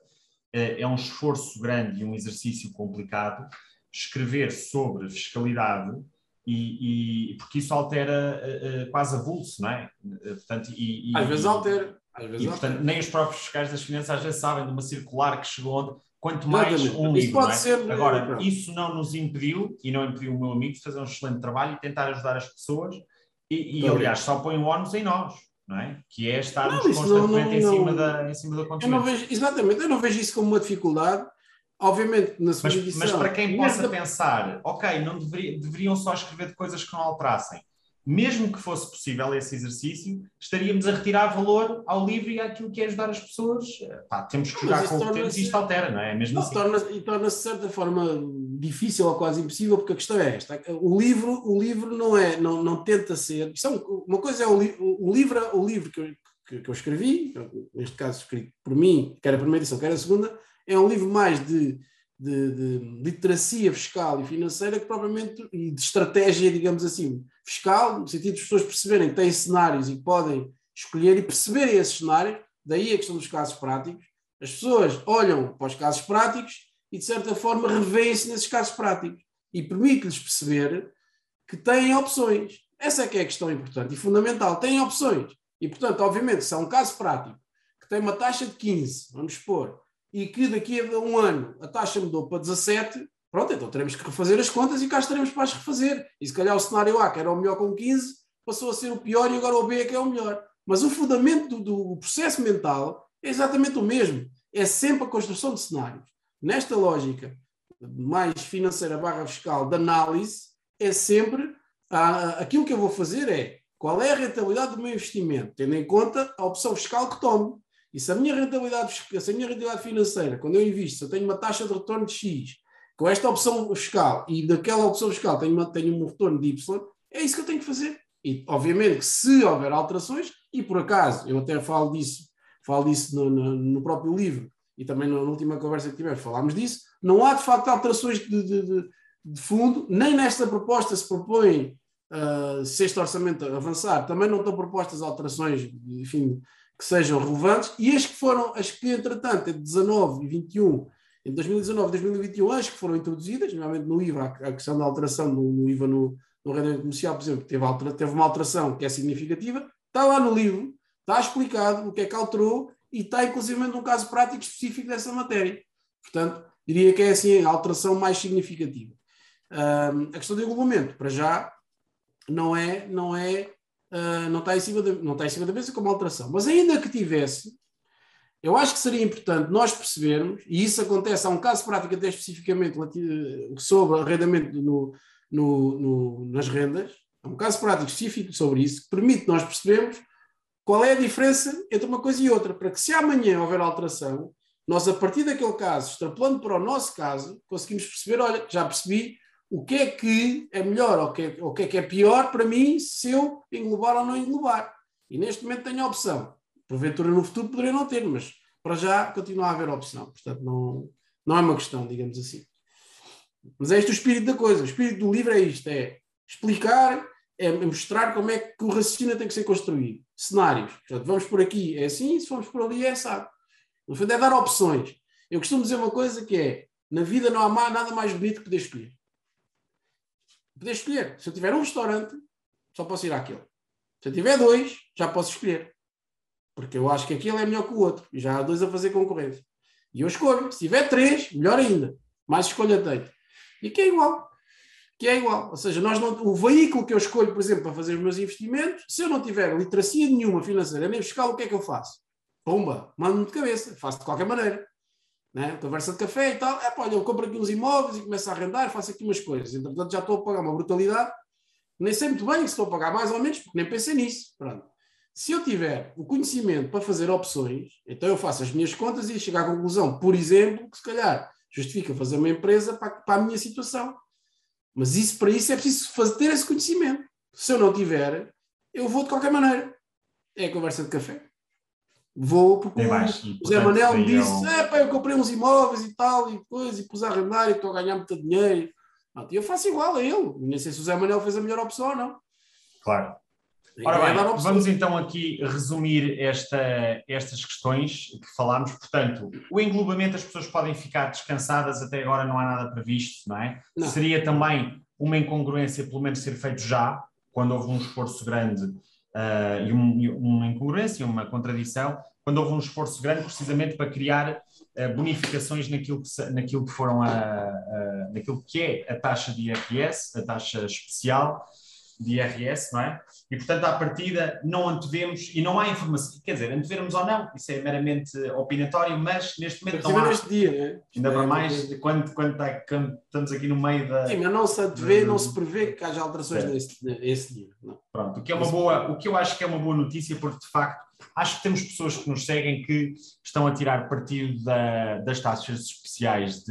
É, é um esforço grande e um exercício complicado escrever sobre fiscalidade e, e, porque isso altera uh, quase a vulso, não é? Portanto, e, e Às vezes altera. E, portanto, nem os próprios fiscais das finanças às vezes sabem de uma circular que chegou onde, quanto mais um livro. Pode é? ser, Agora, isso não nos impediu, e não impediu o meu amigo, de fazer um excelente trabalho e tentar ajudar as pessoas, e, e aliás, só põe o ónus em nós. Não é? Que é estarmos não, constantemente não, não, em, cima da, em cima acontecimento. Eu vejo, exatamente, eu não vejo isso como uma dificuldade. Obviamente, na segunda mas, edição. Mas para quem possa pensar, ok, não deveria, deveriam só escrever de coisas que não alterassem mesmo que fosse possível esse exercício, estaríamos a retirar valor ao livro e àquilo que é ajudar as pessoas. Pá, temos que jogar com o que temos e isto altera, não é? é mesmo não, assim. torna e torna-se de certa forma difícil ou quase impossível, porque a questão é esta: o livro, o livro não é, não, não tenta ser. É uma coisa é o, o livro, o livro que eu, que, que eu escrevi, neste caso escrito por mim, quer a primeira edição, quer a segunda, é um livro mais de de, de, literacia fiscal e financeira que propriamente, e de estratégia, digamos assim, fiscal, no sentido de as pessoas perceberem que têm cenários e podem escolher e perceberem esses cenários, daí a questão dos casos práticos. As pessoas olham para os casos práticos e, de certa forma, revêem-se nesses casos práticos e permite-lhes perceber que têm opções. Essa é que é a questão importante e fundamental. Têm opções. E, portanto, obviamente, se é um caso prático que tem uma taxa de 15, vamos supor, e que daqui a um ano a taxa mudou para 17, pronto, então teremos que refazer as contas e cá estaremos para as refazer. E se calhar o cenário A, que era o melhor com 15, passou a ser o pior e agora o B é que é o melhor. Mas o fundamento do, do processo mental é exatamente o mesmo. É sempre a construção de cenários. nesta lógica mais financeira barra fiscal de análise, é sempre ah, aquilo que eu vou fazer é qual é a rentabilidade do meu investimento, tendo em conta a opção fiscal que tomo. E se a minha rentabilidade, se a minha rentabilidade financeira, quando eu invisto, eu tenho uma taxa de retorno de X, com esta opção fiscal e daquela opção fiscal tenho, uma, tenho um retorno de Y, é isso que eu tenho que fazer. E, obviamente, se houver alterações, e por acaso, eu até falo disso, falo disso no, no, no próprio livro e também na última conversa que tivemos, falámos disso, não há de facto alterações de, de, de, de fundo, nem nesta proposta se propõe, uh, se este orçamento avançar, também não estão propostas alterações, enfim, que sejam relevantes, e as que foram, as que entretanto, entre 19 e 21, em 2019 e 2021, as que foram introduzidas, normalmente no IVA, a questão da alteração no, no IVA no, no rendimento comercial, por exemplo, teve, altera, teve uma alteração que é significativa, está lá no livro, está explicado o que é que alterou e está inclusive um caso prático específico dessa matéria. Portanto, diria que é assim a alteração mais significativa. Um, a questão do englobamento, para já, não é, não é, uh, não está em cima da, não está em cima da mesa como alteração. Mas ainda que tivesse, eu acho que seria importante nós percebermos, e isso acontece, há um caso prático até especificamente sobre arrendamento no, no, no, nas rendas, há um caso prático específico sobre isso, que permite nós percebermos qual é a diferença entre uma coisa e outra, para que se amanhã houver alteração, nós a partir daquele caso, extrapolando para o nosso caso, conseguimos perceber, olha, já percebi o que é que é melhor ou o que é, o que, é que é pior para mim se eu englobar ou não englobar. E neste momento tenho a opção Porventura no futuro poderia não ter, mas para já continua a haver opção. Portanto, não, não é uma questão, digamos assim. Mas é este o espírito da coisa. O espírito do livro é isto: é explicar, é mostrar como é que o raciocínio tem que ser construído. Cenários. Portanto, vamos por aqui, é assim, se vamos por ali, é assado. No fundo, é dar opções. Eu costumo dizer uma coisa que é: na vida não há nada mais bonito que poder escolher. Poder escolher. Se eu tiver um restaurante, só posso ir àquele. Se eu tiver dois, já posso escolher. Porque eu acho que aquele é melhor que o outro. E já há dois a fazer concorrência. E eu escolho. Se tiver três, melhor ainda. Mais escolha tenho. E que é igual. Que é igual. Ou seja, nós não, o veículo que eu escolho, por exemplo, para fazer os meus investimentos, se eu não tiver literacia nenhuma financeira nem fiscal, o que é que eu faço? Pumba, mando-me de cabeça. Faço de qualquer maneira. Né? Conversa de café e tal. É pá, olha, eu compro aqui uns imóveis e começo a arrendar, faço aqui umas coisas. Entretanto, já estou a pagar uma brutalidade. Nem sei muito bem se estou a pagar mais ou menos, porque nem pensei nisso. Pronto. Se eu tiver o conhecimento para fazer opções, então eu faço as minhas contas e chego à conclusão, por exemplo, que se calhar justifica fazer uma empresa para, para a minha situação. Mas isso, para isso é preciso fazer, ter esse conhecimento. Se eu não tiver, eu vou de qualquer maneira. É a conversa de café. Vou porque mais, o Zé Manel me disse: é, pá, eu comprei uns imóveis e tal, e coisa, e pus a arrendar e estou a ganhar muito dinheiro. E eu faço igual a ele. Nem sei se o Zé Manel fez a melhor opção ou não. Claro. Ora bem, vamos então aqui resumir esta, estas questões que falámos. Portanto, o englobamento as pessoas podem ficar descansadas, até agora não há nada previsto, não é? Não. Seria também uma incongruência, pelo menos, ser feito já, quando houve um esforço grande uh, e um, uma incongruência, uma contradição, quando houve um esforço grande precisamente para criar uh, bonificações naquilo que, naquilo que foram a, a, naquilo que é a taxa de IRS, a taxa especial, de IRS, não é? E, portanto, à partida, não antevemos, e não há informação, quer dizer, antevermos ou não, isso é meramente opinatório, mas neste momento não há. neste dia, né? Ainda para é, mais, quando, quando, está, quando, estamos aqui no meio da... Sim, mas não se antevê, não se prevê que haja alterações nesse, nesse dia. Não. Pronto, o que, é uma boa, o que eu acho que é uma boa notícia, porque, de facto, Acho que temos pessoas que nos seguem que estão a tirar partido da, das taxas especiais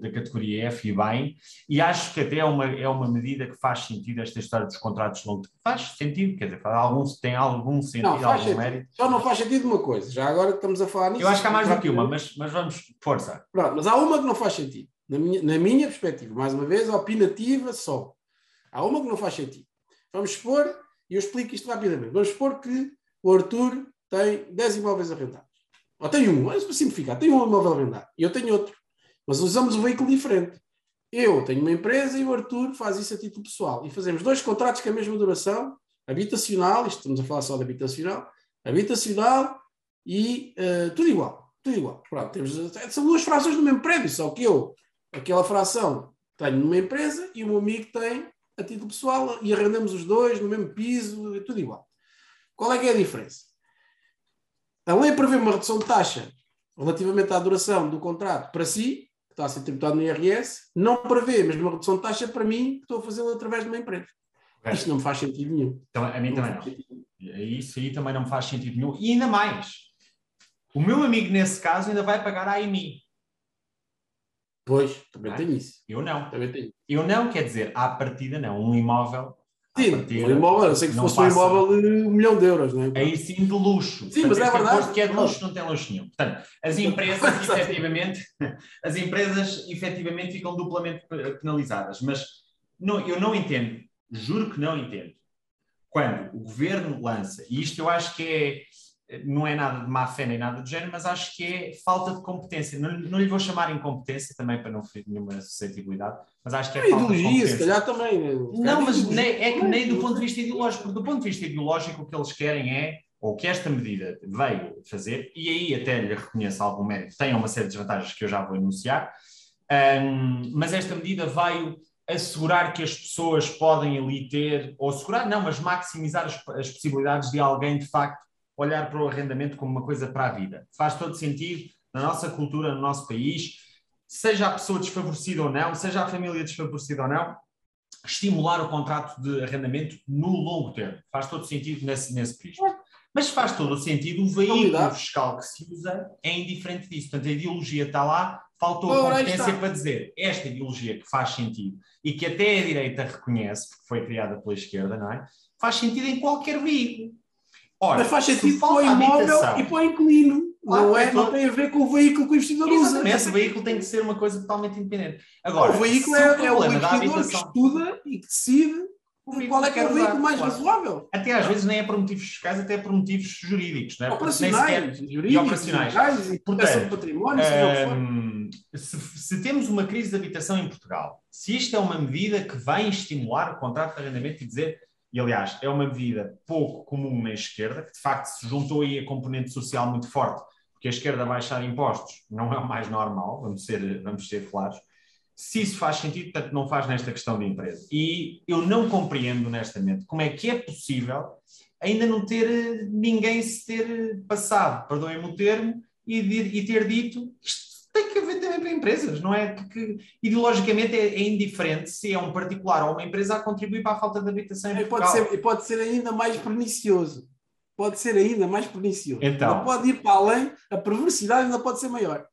da categoria F e bem, e acho que até é uma, é uma medida que faz sentido esta história dos contratos longos. Faz sentido, quer dizer, faz algum, tem algum sentido, não, algum sentido. mérito. Só não faz sentido uma coisa, já agora que estamos a falar nisso. Eu acho que há mais do que uma, mas, mas vamos, força. Pronto, mas há uma que não faz sentido, na minha, na minha perspectiva, mais uma vez, opinativa só. Há uma que não faz sentido. Vamos supor, e eu explico isto rapidamente, vamos supor que o Arthur tem 10 imóveis arrendados. Ou tem um, é para simplificar, tem um imóvel arrendado e eu tenho outro. Mas usamos um veículo diferente. Eu tenho uma empresa e o Arthur faz isso a título pessoal. E fazemos dois contratos com a mesma duração, habitacional, isto estamos a falar só de habitacional, habitacional e uh, tudo igual. Tudo igual. Pronto, temos, são duas frações do mesmo prédio, só que eu, aquela fração, tenho numa empresa e o meu amigo tem a título pessoal e arrendamos os dois no mesmo piso, tudo igual. Qual é que é a diferença? A lei prevê uma redução de taxa relativamente à duração do contrato para si, está a ser tributado no IRS, não prevê a mesma redução de taxa para mim que estou a fazê-lo através de uma empresa. Ok. Isto não me faz sentido nenhum. Então, a mim também não. sentido nenhum. Isso aí também não me faz sentido nenhum. E ainda mais, o meu amigo nesse caso ainda vai pagar a AMI. Pois, também tenho isso. Eu não. Também tenho. Eu não, quer dizer, à partida não. Um imóvel, Sim, um imóvel, eu sei que não fosse um passa- imóvel de um milhão de euros, não é? Aí sim de luxo. Sim, mas é verdade. que é de luxo não tem luxo nenhum. Portanto, as empresas efetivamente, as empresas efetivamente ficam duplamente pe- penalizadas. Mas não, eu não entendo, juro que não entendo, quando o governo lança, e isto eu acho que é, não é nada de má fé nem nada do género, mas acho que é falta de competência. Não, não lhe vou chamar incompetência também para não ferir nenhuma suscetibilidade, mas acho que é É falta de ideologia, se competência. calhar também. né? Se calhar Não, mas nem- é que também. nem do ponto de vista ideológico, porque do ponto de vista ideológico o que eles querem é, ou que esta medida veio fazer, e aí até lhe reconheço algum mérito, tem uma série de desvantagens que eu já vou enunciar, hum, mas esta medida veio assegurar que as pessoas podem ali ter, ou assegurar não, mas maximizar as, as possibilidades de alguém de facto olhar para o arrendamento como uma coisa para a vida. Faz todo sentido na nossa cultura, no nosso país, seja a pessoa desfavorecida ou não, seja a família desfavorecida ou não, estimular o contrato de arrendamento no longo termo. Faz todo sentido nesse, nesse prisma. Mas faz todo o sentido o veículo fiscal que se usa é indiferente disso. Portanto, a ideologia está lá, faltou a competência para dizer esta ideologia que faz sentido e que até a direita reconhece, porque foi criada pela esquerda, não é? Faz sentido em qualquer veículo. Ora, Mas faz se sentido para o imóvel habitação- e para o inquilino. Claro, não, é, é não tem a ver com o veículo que o investidor usa. O veículo tem que ser uma coisa totalmente independente. Agora, o veículo é, é o da investidor que estuda e que decide qual é que é o veículo mais claro. razoável. Até às vezes nem é por motivos fiscais, até é por motivos jurídicos, é? Nem Operacionais, sequer- jurídicos, operacionais. legais, e proteção de património. Hum, se, se temos uma crise de habitação em Portugal, se isto é uma medida que vai estimular o contrato de arrendamento e dizer, e aliás, é uma medida pouco comum na esquerda, que de facto se juntou aí a componente social muito forte, porque a esquerda baixar impostos não é o mais normal, vamos ser, vamos ser claros. Se isso faz sentido, portanto, não faz nesta questão de empresa. E eu não compreendo, honestamente, como é que é possível ainda não ter eh, ninguém se ter eh, passado, perdoem-me o termo, e, e ter dito isto tem que haver também para empresas, não é? Porque ideologicamente é, é indiferente se é um particular ou uma empresa a contribuir para a falta de habitação em E pode, ser, e pode ser ainda mais pernicioso. Pode ser ainda mais pernicioso. Então. Ainda pode ir para além, a perversidade ainda pode ser maior.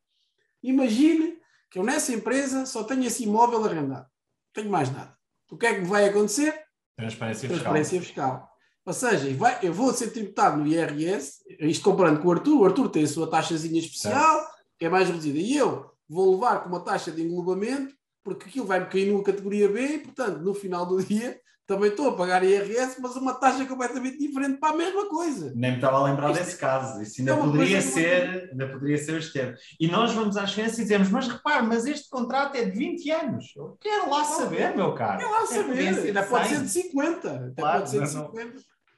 Imagine que eu nessa empresa só tenho esse imóvel arrendado. Não tenho mais nada. O que é que vai acontecer? Transparência fiscal. Transparência fiscal. Ou seja, vai- eu vou ser tributado no IRS, isto comparando com o Arthur, o Arthur tem a sua taxazinha especial, que é mais reduzida, e eu vou levar com uma taxa de englobamento, porque aquilo vai-me cair numa categoria B, e portanto, no final do dia, também estou a pagar IRS, mas uma taxa completamente diferente para a mesma coisa. Nem me estava a lembrar Isto desse caso. Isso é ainda uma poderia ser, ainda poderia ser o externo. E nós vamos às finanças e dizemos, mas repare, mas este contrato é de 20 anos. Eu quero lá saber, meu caro. É lá saber, ainda de pode 100. ser de 50. Até Claro, pode ser de mas não-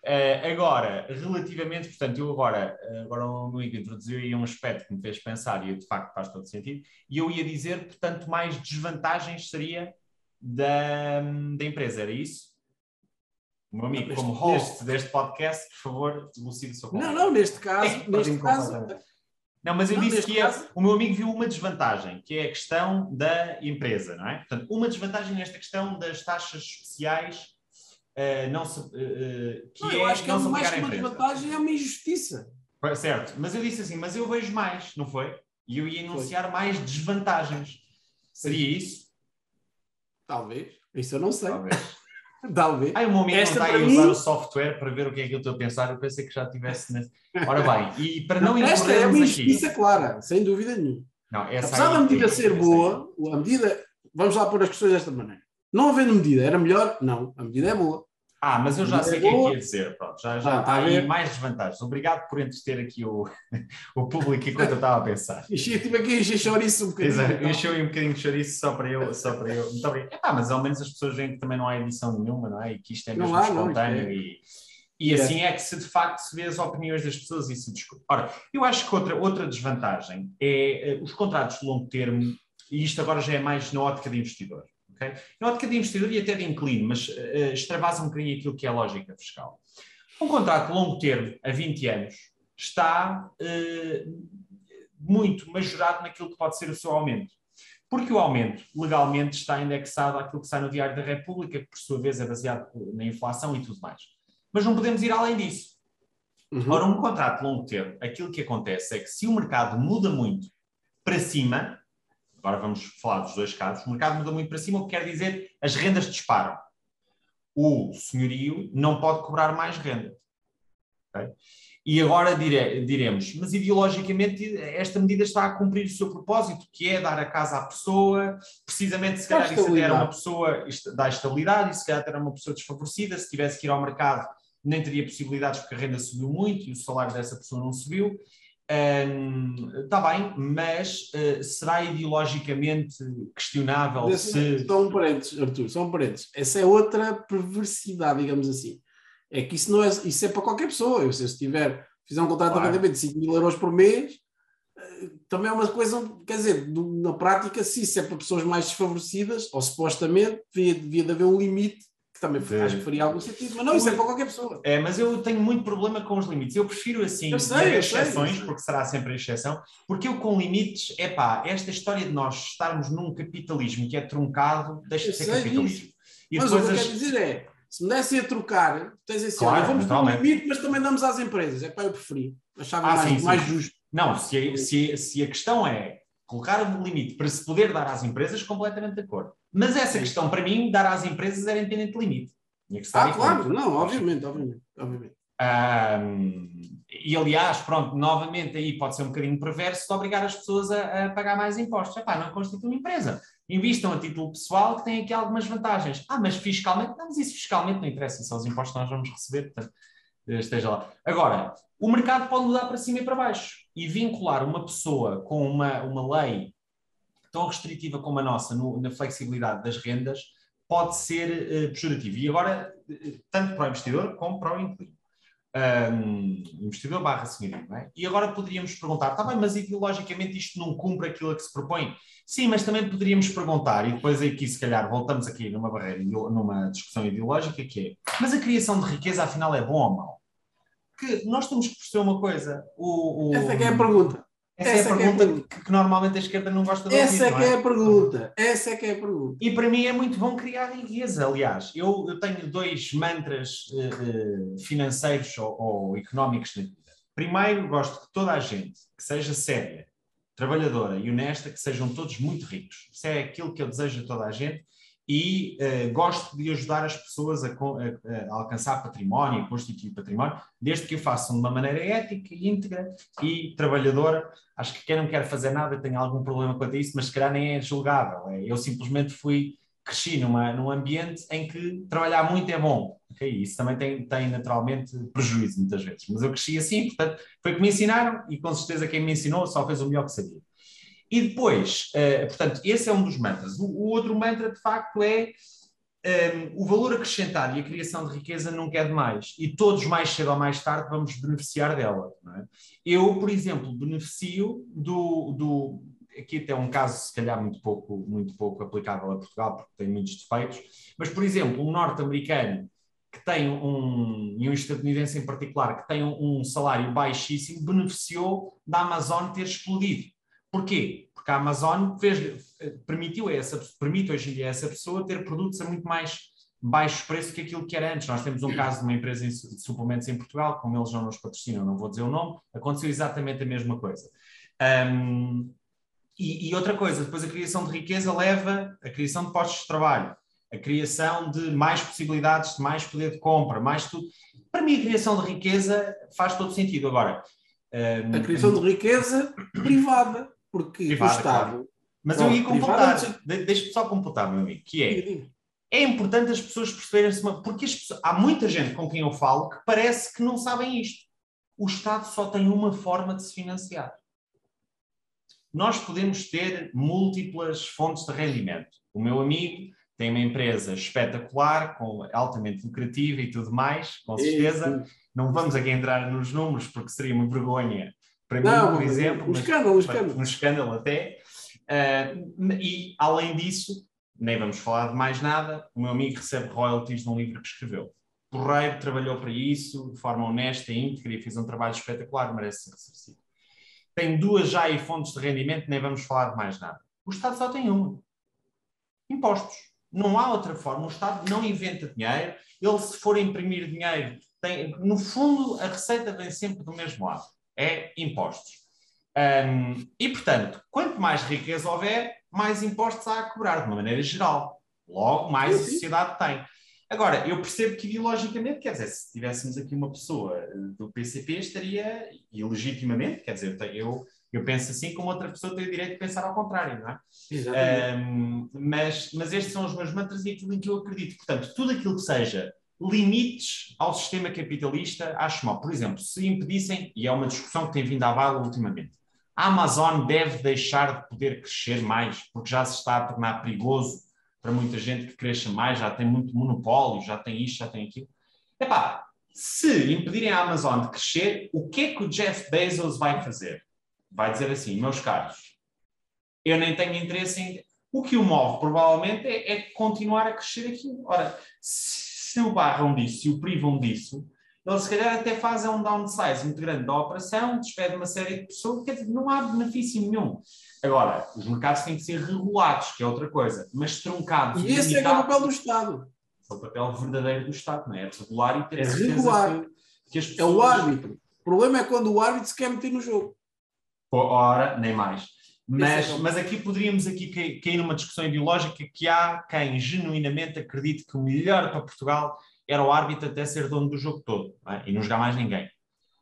50. Eh, agora, relativamente, portanto, eu agora, eh, agora o meu introduziu aí um aspecto que me fez pensar e de facto faz todo sentido, e eu ia dizer, portanto, mais desvantagens seria da, da empresa, era isso? O meu amigo, como host deste podcast, por favor, elucide o seu Não, não, neste caso, É, neste caso. Não, mas eu Não, disse que é- caso- o meu amigo viu uma desvantagem, que é a questão da empresa, não é? Portanto, uma desvantagem nesta questão das taxas especiais eh, não se, eh, que não, é eu acho que é mais que uma desvantagem, é uma injustiça. Certo, mas eu disse assim, mas eu vejo mais, não foi? E eu ia enunciar mais desvantagens. Seria isso? Talvez. Isso eu não sei. Talvez. Talvez. Ai, o meu amigo Esta não está a usar mim- o software para ver o que é que eu estou a pensar. Eu pensei que já tivesse. Nesse... Ora bem, e para não Esta é uma incorrermos aqui. injustiça clara, sem dúvida nenhuma. Não, essa Apesar da medida ser boa, a medida. Vamos lá pôr as questões desta maneira. Não havendo medida, era melhor? Não, a medida é boa. Ah, mas eu já sei o que é que ia dizer. Pronto, já, já Ah, tá há a aí mais desvantagens. Obrigado por entreter aqui o, o público enquanto eu estava a pensar. Estive aqui encher chouriço um bocadinho. Exato, então. encheu um bocadinho de chouriço só para eu. Só para eu. Muito obrigado. Epá, mas ao menos as pessoas veem que também não há edição nenhuma, não é? E que isto é Não mesmo há, não, espontâneo isto é- e. E assim é que se de facto se vê as opiniões das pessoas e se discute. Ora, eu acho que outra, outra desvantagem é eh, os contratos de longo termo, e isto agora já é mais na ótica de investidor. Ok? Na ótica de investidor e até de inclino, mas eh, extravasa um bocadinho aquilo que é a lógica fiscal. Um contrato de longo termo, a 20 anos, está eh, muito majorado naquilo que pode ser o seu aumento. Porque o aumento legalmente está indexado àquilo que sai no Diário da República, que por sua vez é baseado na inflação e tudo mais. Mas não podemos ir além disso. Uhum. Ora, um contrato de longo termo, aquilo que acontece é que se o mercado muda muito para cima, agora vamos falar dos dois casos, o mercado muda muito para cima, o que quer dizer as rendas disparam. O senhorio não pode cobrar mais renda. Okay? E agora dire, diremos, mas ideologicamente esta medida está a cumprir o seu propósito, que é dar a casa à pessoa, precisamente se calhar isso era uma pessoa, dá estabilidade, e se calhar era uma pessoa desfavorecida, se tivesse que ir ao mercado nem teria possibilidades porque a renda subiu muito e o salário dessa pessoa não subiu. Está bem, mas uh, será ideologicamente questionável Esse, se. Só um parênteses, Arthur, só um parênteses. Essa é outra perversidade, digamos assim. É que isso não é, isso é para qualquer pessoa. Eu, se eu tiver, fizer um contrato claro. de arrendamento de 5 mil euros por mês, eh, também é uma coisa, quer dizer, na prática, se isso é para pessoas mais desfavorecidas, ou supostamente, devia, devia de haver um limite que também de... acho que faria algum sentido, mas não, isso é para qualquer pessoa. É, mas eu tenho muito problema com os limites. Eu prefiro assim, eu sei, exceções, sei, sei. porque será sempre a exceção, porque eu com limites, é pá, esta história de nós estarmos num capitalismo que é truncado, deixa de ser capitalismo. Mas o que eu quero dizer é, se me dessem a trocar, tens assim, claro, olha, vamos um limite, mas também damos às empresas. É pá, eu preferi. Achava ah, mais, sim, mais justo. Não, se a, se, se a questão é colocar um limite para se poder dar às empresas, completamente de acordo. Mas essa questão, para mim, dar às empresas era independente de limite. Ah, claro, não, obviamente, obviamente. obviamente. Um, e aliás, pronto, novamente aí pode ser um bocadinho perverso de obrigar as pessoas a, a pagar mais impostos. Epá, não constitui uma empresa. Invistam a título pessoal que tem aqui algumas vantagens. Ah, mas fiscalmente, não, mas isso fiscalmente não interessa, são os impostos que nós vamos receber, portanto, esteja lá. Agora, o mercado pode mudar para cima e para baixo e vincular uma pessoa com uma, uma lei tão restritiva como a nossa no, na flexibilidade das rendas pode ser uh, pejorativo. E agora, uh, tanto para o investidor como para o inquilino. Um, investidor barra senhorio, é? E agora poderíamos perguntar, está bem, mas ideologicamente isto não cumpre aquilo a que se propõe? Sim, mas também poderíamos perguntar, e depois aqui se calhar voltamos aqui numa barreira, numa discussão ideológica, que é, mas a criação de riqueza afinal é bom ou mau? Que nós temos que perceber uma coisa. O, o, Essa é a pergunta. Essa, Essa é a pergunta, é a pergunta. Que, que, normalmente a esquerda não gosta de ouvir. Essa é que é? é? a pergunta. Essa é que é a pergunta. E para mim é muito bom criar riqueza. Aliás, eu, eu tenho dois mantras uh, financeiros ou, ou económicos na vida. Primeiro, gosto que toda a gente que seja séria, trabalhadora e honesta, que sejam todos muito ricos. Isso é aquilo que eu desejo a toda a gente e uh, gosto de ajudar as pessoas a, a, a, alcançar património, a constituir património, desde que o façam de uma maneira ética, íntegra e trabalhadora. Acho que quem não quer fazer nada tem algum problema quanto a isso, mas se calhar nem é julgável. É, eu simplesmente fui, cresci numa, num ambiente em que trabalhar muito é bom. Okay? Isso também tem, tem naturalmente prejuízo muitas vezes, mas eu cresci assim, portanto, foi o que me ensinaram e com certeza quem me ensinou só fez o melhor que sabia. E depois, uh, portanto, esse é um dos mantras. O, o outro mantra, de facto, é um, ehm, o valor acrescentado e a criação de riqueza nunca é demais. E todos, mais cedo ou mais tarde, vamos beneficiar dela. É? Eu, por exemplo, beneficio do, do. Aqui até um caso, se calhar, muito pouco, muito pouco aplicável a Portugal, porque tem muitos defeitos. Mas, por exemplo, um norte-americano que tem um, e um estadunidense em particular, que tem um, um salário baixíssimo, beneficiou da Amazon ter explodido. Porquê? Porque a Amazon fez, permitiu a essa, permite hoje em dia a essa pessoa ter produtos a muito mais baixo preço que aquilo que era antes. Nós temos um caso de uma empresa de suplementos em Portugal, como eles não nos patrocinam, não vou dizer o nome, aconteceu exatamente a mesma coisa. Um, e, e, outra coisa, depois a criação de riqueza leva a criação de postos de trabalho, a criação de mais possibilidades, de mais poder de compra, mais tudo. Para mim, a criação de riqueza faz todo sentido. Agora, um, a criação de riqueza privada porque privada, o Estado. Claro. Mas eu ia completar, deixa-me só completar, meu amigo, que é. É importante as pessoas perceberem-se, porque pessoas, há muita gente com quem eu falo que parece que não sabem isto. O Estado só tem uma forma de se financiar. Nós podemos ter múltiplas fontes de rendimento. O meu amigo tem uma empresa espetacular, com, altamente lucrativa e tudo mais, com certeza. Não vamos aqui entrar nos números, porque seria uma vergonha para não, mim, por exemplo. Um escândalo, um escândalo. Um escândalo até. Uh, e, além disso, nem vamos falar de mais nada, o meu amigo recebe royalties num livro que escreveu. Porreiro trabalhou para isso, de forma honesta e íntegra, e fez um trabalho espetacular, merece ser ressarcido. Tem duas já aí fontes de rendimento, nem vamos falar de mais nada. O Estado só tem uma: impostos. Não há outra forma. O Estado não inventa dinheiro. Ele, se for imprimir dinheiro, tem, no fundo, a receita vem sempre do mesmo lado: é impostos. Um, e, portanto, quanto mais riqueza houver, mais impostos há a cobrar, de uma maneira geral. Logo, mais a sociedade tem. Agora, eu percebo que ideologicamente, quer dizer, se tivéssemos aqui uma pessoa eh, do PCP, estaria, e legitimamente, quer dizer, eu, eu penso assim como outra pessoa tem o direito de pensar ao contrário, não é? Um, mas, mas estes são os meus mantras e aquilo em que eu acredito. Portanto, tudo aquilo que seja limites ao sistema capitalista, acho mal. Por exemplo, se impedissem, e é uma discussão que tem vindo à baila ultimamente, a Amazon deve deixar de poder crescer mais, porque já se está a tornar perigoso para muita gente que cresça mais, já tem muito monopólio, já tem isto, já tem aquilo. Epá, se impedirem a Amazon de crescer, o que é que o Jeff Bezos vai fazer? Vai dizer assim, meus caros, eu nem tenho interesse em... O que o move, provavelmente, é, é continuar a crescer aquilo. Ora, se o barram disso, se o privam disso, eles se calhar até fazem um downsize muito grande da operação, despedem uma série de pessoas, quer dizer, não há benefício nenhum. Agora, os mercados têm que ser regulados, que é outra coisa, mas truncados. E esse é, é o papel do Estado. É o papel verdadeiro do Estado, não é? É regular e ter é regular. Que, que pessoas... É o árbitro. O problema é quando o árbitro se quer meter no jogo. Ora, nem mais. Mas, é mas aqui poderíamos aqui cair numa discussão ideológica que há quem genuinamente acredite que o melhor para Portugal era o árbitro até ser dono do jogo todo é? e não jogar mais ninguém.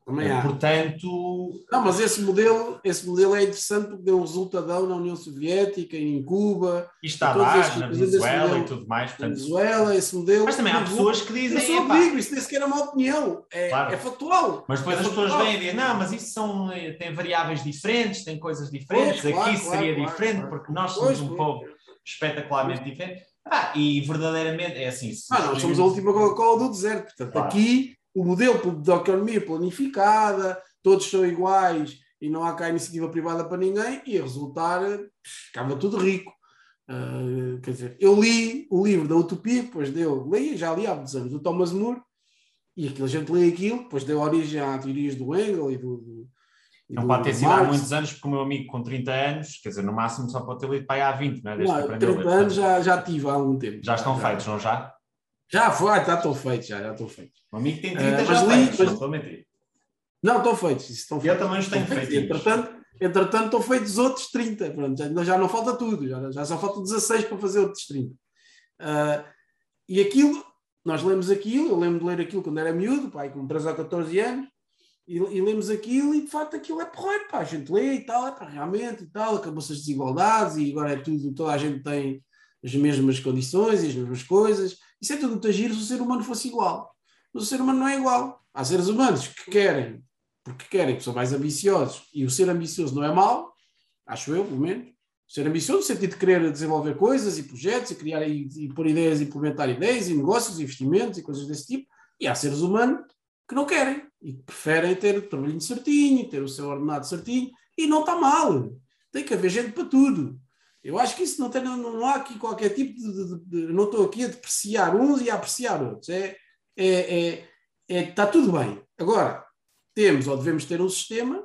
Também há. Portanto. Não, mas esse modelo, esse modelo é interessante porque deu um resultadão na União Soviética, em Cuba. E está dar, na Venezuela e tudo mais. Portanto... Venezuela, esse modelo. Mas também há pessoas que dizem. Eu só digo, isso nem sequer é uma opinião, é, claro. é factual. Mas depois é as pessoas vêm e dizem, não, mas isso são, eh, tem variáveis diferentes, tem coisas diferentes, pois, aqui claro, seria claro, diferente, porque nós somos pois, um povo espetacularmente diferente. Ah, e verdadeiramente é assim. Ah, nós somos a última Coca-Cola do deserto, portanto, aqui o modelo da economia planificada, todos são iguais e não há cá iniciativa privada para ninguém, ia resultar, ficava tudo rico. Uh, quer dizer, eu li o livro da Utopia, depois deu, li, já li há muitos anos, do Thomas More, e aquilo, a gente lê aquilo, depois deu origem a teorias do Engel e do. do e não pode ter sido há muitos anos, porque o meu amigo com 30 anos, quer dizer, no máximo só pode ter lido para aí há 20, não é? Desde não, 30 anos já, já tive há algum tempo. Já estão já, feitos, não já? Já foi, já estão feitos, já, estão feitos. O amigo tem 30 uh, já li, feitos, mas... não estou a mentir. Não, estão feitos. Estão feitos. Eu também os tenho feitos. Entretanto, entretanto, estão feitos outros 30. Pronto, já, já não falta tudo, já, já só falta 16 para fazer outros 30. Uh, ah, e aquilo, nós lemos aquilo, eu lembro de ler aquilo quando era miúdo, pai, com 13 ou 14 anos, e, e, lemos aquilo e de facto aquilo é porreiro, pá, a gente lê e tal, é, pá, realmente e tal, acabou-se as desigualdades e agora é tudo, toda a gente tem as mesmas condições e as mesmas coisas. Isso é tudo muito giro se o ser humano fosse igual. Mas o ser humano não é igual. Há seres humanos que querem, porque querem, que são mais ambiciosos, e o ser ambicioso não é mau, acho eu, pelo menos. Ser ambicioso no sentido de querer desenvolver coisas e projetos e criar e, e pôr ideias, implementar ideias e negócios, investimentos e coisas desse tipo. E há seres humanos que não querem e que preferem ter o trabalhinho certinho, ter o seu ordenado certinho, e não está mal. Tem que haver gente para tudo. Eu acho que isso não, tem, não, não há aqui qualquer tipo de, de, de, Não estou aqui a depreciar uns e a apreciar outros. É, é, é, é, está tudo bem. Agora, temos ou devemos ter um sistema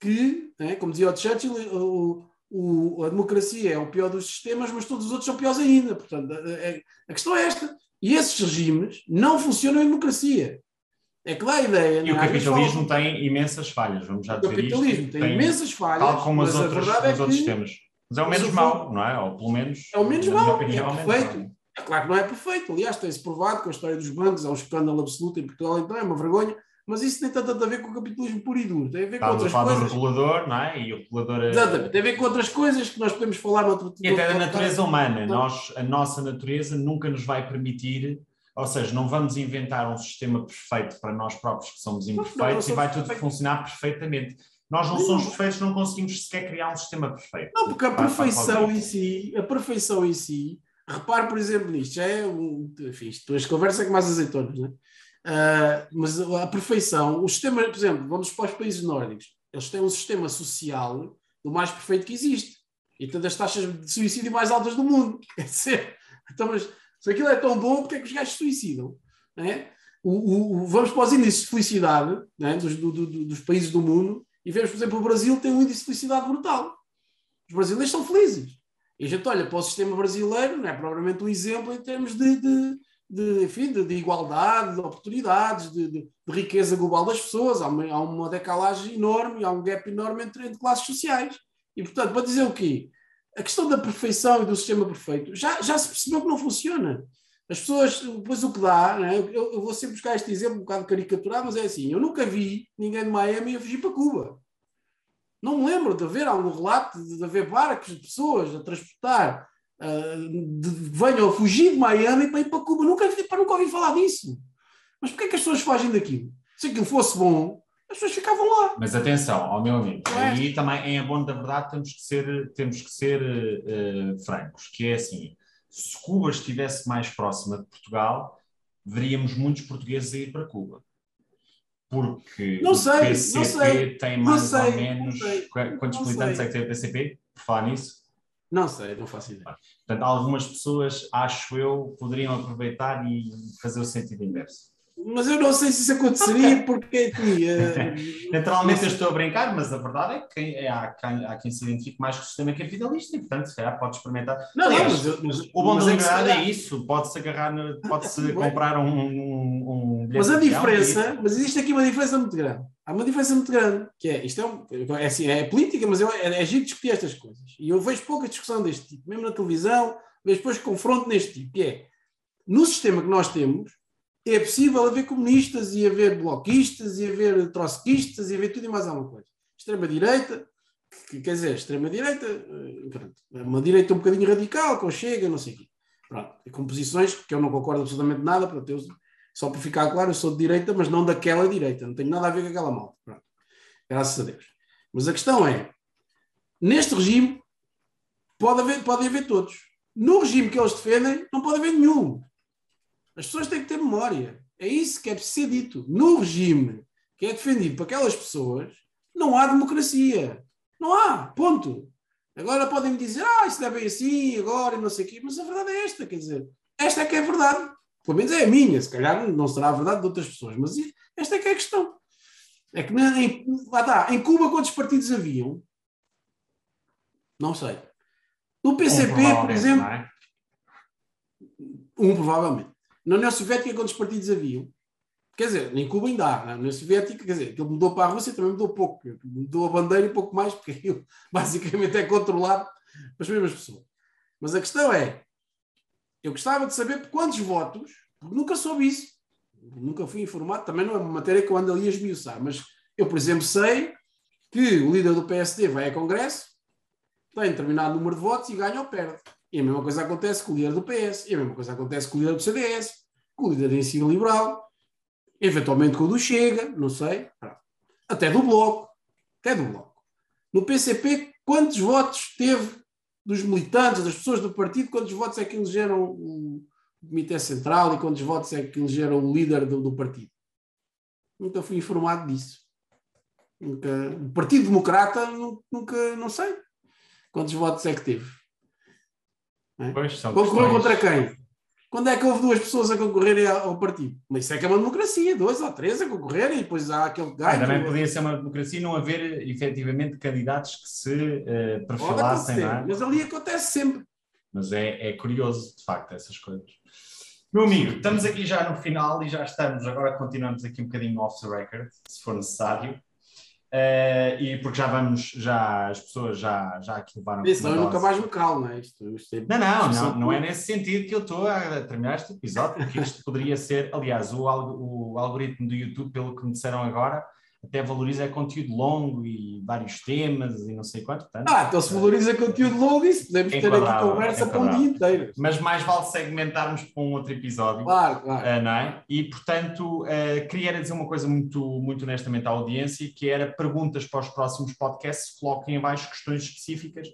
que, né, como dizia o Churchill, o, o, a democracia é o pior dos sistemas, mas todos os outros são piores ainda. Portanto, a, a questão é esta. E esses regimes não funcionam em democracia. É que dá a ideia. E o capitalismo tem imensas falhas, vamos já dizer O capitalismo isto. tem, tem imensas falhas. Tal como as outras, os é outros sistemas mas é o menos mau, não é? Ou pelo menos. É o menos mau. Opinião, é perfeito. É claro que não é perfeito. Aliás, tem-se provado com a história dos bancos, é um escândalo absoluto em Portugal, então é uma vergonha. Mas isso tem tanto a ver com o capitalismo puro e duro. Tem a ver Estamos com outras a falar coisas. do regulador, não é? E o regulador. É- Exatamente. Tem a ver com outras coisas que nós podemos falar noutro E até da natureza humana. Nós, a nossa natureza nunca nos vai permitir ou seja, não vamos inventar um sistema perfeito para nós próprios que somos imperfeitos não, não e vai tudo perfeito. funcionar perfeitamente. Nós não somos perfeitos, não conseguimos sequer criar um sistema perfeito. Não, porque a perfeição em si, a perfeição em si, repare, por exemplo, nisto, já é um. Enfim, isto, as conversas é com mais azeitonas, né? Uh, mas a perfeição, o sistema, por exemplo, vamos para os países nórdicos, eles têm um sistema social do mais perfeito que existe e tem das taxas de suicídio mais altas do mundo. Quer dizer, então, mas se aquilo é tão bom, porque é que os gajos se suicidam? É? O, o, vamos para os índices de felicidade né, dos, do, do, dos países do mundo e vemos, por exemplo, o Brasil tem um índice de felicidade brutal. Os brasileiros são felizes. E a gente olha para o sistema brasileiro, não é propriamente um exemplo em termos de, de, de, enfim, de, de igualdade, de oportunidades, de, de, de riqueza global das pessoas. Há uma, há uma decalagem enorme, há um gap enorme entre, entre classes sociais. E, portanto, para dizer o quê? A questão da perfeição e do sistema perfeito já, já se percebeu que não funciona. As pessoas, depois o que dá, né? eu, eu, vou sempre buscar este exemplo um bocado caricaturado, mas é assim: eu nunca vi ninguém de Miami a fugir para Cuba. Não me lembro de haver algum relato de, de haver barcos de pessoas a transportar, uh, de, venham a fugir de Miami para ir para Cuba. Nunca, nunca ouvi falar disso. Mas porquê é que as pessoas fogem daquilo? Se aquilo fosse bom, as pessoas ficavam lá. Mas atenção, ao meu amigo, é. aí também, em abono da verdade, temos que ser, temos que ser uh, francos, que é assim, se Cuba estivesse mais próxima de Portugal, veríamos muitos portugueses a ir para Cuba. Porque não sei, o PCP não sei, tem mais sei, ou menos. Quantos não militantes sei. é que tem o PCP? Por falar nisso? Não sei, não faço ideia. Portanto, algumas pessoas, acho eu, poderiam aproveitar e fazer o sentido inverso. Mas eu não sei se isso aconteceria, porque assim, uh, Naturalmente eu estou a brincar, mas a verdade é que é, há, quem, há quem se identifique mais com o sistema capitalista e, portanto, se calhar pode experimentar. Não, não, mas, mas, O bom mas da é liberdade é isso, pode-se agarrar, pode-se comprar um, um, um bilhete Mas a diferença, mas existe aqui uma diferença muito grande. Há uma diferença muito grande, que é, isto é, um- é, assim, é política, mas eu, é, é giro discutir estas coisas. E eu vejo pouca discussão deste tipo, mesmo na televisão, vejo depois confronto neste tipo, que é, no sistema que nós temos, é possível haver comunistas e haver bloquistas e haver trotskistas e haver tudo e mais alguma coisa. Extrema-direita, que, quer dizer, extrema-direita, eh, é uma direita um bocadinho radical, com chega, não sei o quê. Pronto, com posições que eu não concordo absolutamente nada, pronto, eu, só para ficar claro, eu sou de direita, mas não daquela direita, não tenho nada a ver com aquela malta. Pronto. Graças a Deus. Mas a questão é, neste regime, pode haver, pode haver todos. No regime que eles defendem, não pode haver nenhum. As pessoas têm que ter memória. É isso que é preciso ser dito. No regime que é defendido por aquelas pessoas, não há democracia. Não há. Ponto. Agora podem me dizer, ah, isso não é bem assim, agora e não sei o quê. Mas a verdade é esta, quer dizer, esta é que é a verdade. Pelo menos é a minha, se calhar não será a verdade de outras pessoas, mas esta é que é a questão. É que em, lá está, em Cuba quantos partidos haviam? Não sei. No Um, PCP, por provavelmente, exemplo, é? um provavelmente. Na União Soviética quantos partidos haviam? Quer dizer, em Cuba ainda há. Na União Soviética, quer dizer, aquilo mudou para a Rússia também mudou pouco. Mudou a bandeira e pouco mais, porque aquilo basicamente é controlado pelas mesmas pessoas. Mas a questão é, eu gostava de saber por quantos votos, porque nunca soube isso. Nunca fui informado, também não é uma matéria que eu ando ali a esmiuçar, mas eu, por exemplo, sei que o líder do PSD vai a Congresso, tem determinado número de votos e ganha ou perde. E a mesma coisa acontece com o líder do PS, e a mesma coisa acontece com o líder do CDS, com o líder da Ensino Liberal, eventualmente com o do Chega, não sei, até do Bloco, até do Bloco. No PCP, quantos votos teve dos militantes, das pessoas do partido, quantos votos é que elegeram o Comitê Central e quantos votos é que elegeram o líder do, do partido? Nunca fui informado disso. Nunca, o Partido Democrata, nunca, não sei quantos votos é que teve. Pois, são Concorreu contra quem? Quando é que houve duas pessoas a concorrerem ao partido? Mas isso é que é uma democracia, dois ou três a concorrerem e depois há aquele que Ah, também podia ser uma democracia e não haver efetivamente candidatos que se eh, Pode perfilassem, não é? mas ali acontece sempre. Mas é, é curioso, de facto, essas coisas. Meu amigo, estamos aqui já no final e já estamos, agora continuamos aqui um bocadinho off the record, se for necessário. Eh, e porque já vamos, já as pessoas já, já aqui levaram. Isso, eu nunca mais me calo, não é? Isto, isto é- Não, não, não, não é nesse sentido que eu estou a terminar este episódio, porque isto poderia ser, aliás, o, o algoritmo do YouTube, pelo que me disseram agora, até valoriza conteúdo longo e vários temas e não sei quanto, portanto, Ah, então se valoriza conteúdo longo, isso podemos ter aqui conversa para um dia inteiro. mas mais vale segmentarmos para um outro episódio. Claro, claro. Uh, não é? E, portanto, uh, queria dizer uma coisa muito, muito honestamente à audiência, que era perguntas para os próximos podcasts, coloquem em baixo questões específicas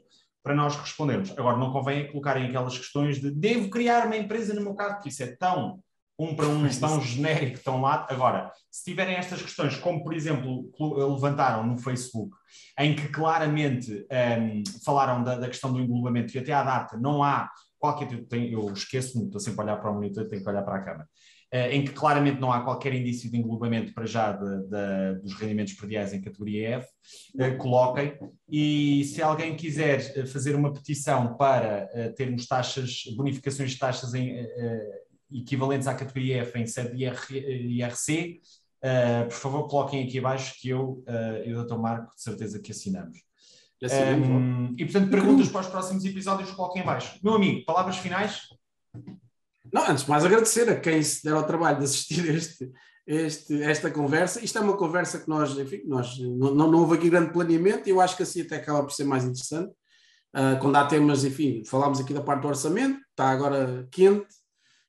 para nós respondermos. Agora, não convém é colocarem aquelas questões de devo criar uma empresa no meu caso, porque isso é tão um para um, tão genérico, tão lá. Agora, se tiverem estas questões, como por exemplo levantaram no Facebook, em que claramente um, falaram da, da questão do englobamento e até à data não há qualquer tipo, tem- eu esqueço-me, estou sempre a olhar para o monitor, tenho que olhar para a câmara. uh, em que claramente não há qualquer indício de englobamento para já de, de, dos rendimentos prediais em categoria F, uh, coloquem. E se alguém quiser fazer uma petição para termos taxas, bonificações de taxas em, equivalentes à categoria F em sede IRC, por favor coloquem aqui abaixo que eu e o Dr. Marco de certeza que assinamos. Um, e portanto, perguntas para os próximos episódios, coloquem em baixo. Meu amigo, palavras finais? Não, antes de mais agradecer a quem se der ao trabalho de assistir este, este, esta conversa. Isto é uma conversa que nós, enfim, nós não, não houve aqui grande planeamento, e eu acho que assim até acaba por ser mais interessante. Uh, quando há temas, enfim, falámos aqui da parte do orçamento, está agora quente.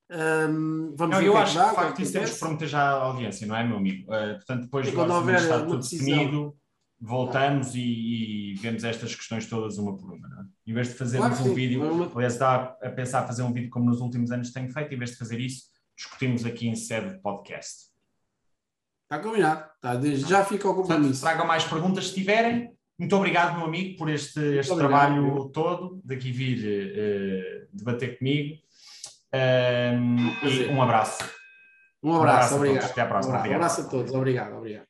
Um, vamos não, eu que acho que, dá, de facto, isso temos que prometer já à audiência, não é, meu amigo? Uh, portanto, depois E houver estar tudo decisão. definido, voltamos e, e vemos estas questões todas uma por uma. Não é? Em vez de fazermos Claro um sim. vídeo, é uma- aliás, está a pensar fazer um vídeo como nos últimos anos tenho feito, em vez de fazer isso, discutimos aqui em sede de podcast. Está combinado. Desde já fica o compromisso. tragam mais perguntas se tiverem. Muito obrigado, meu amigo, por este, este trabalho todo, daqui vir eh, debater comigo. Um, e Prazer. um abraço. Um abraço abraço, a todos. obrigado. Até à próxima. Um abraço, Obrigado. um abraço a todos. Obrigado, obrigado.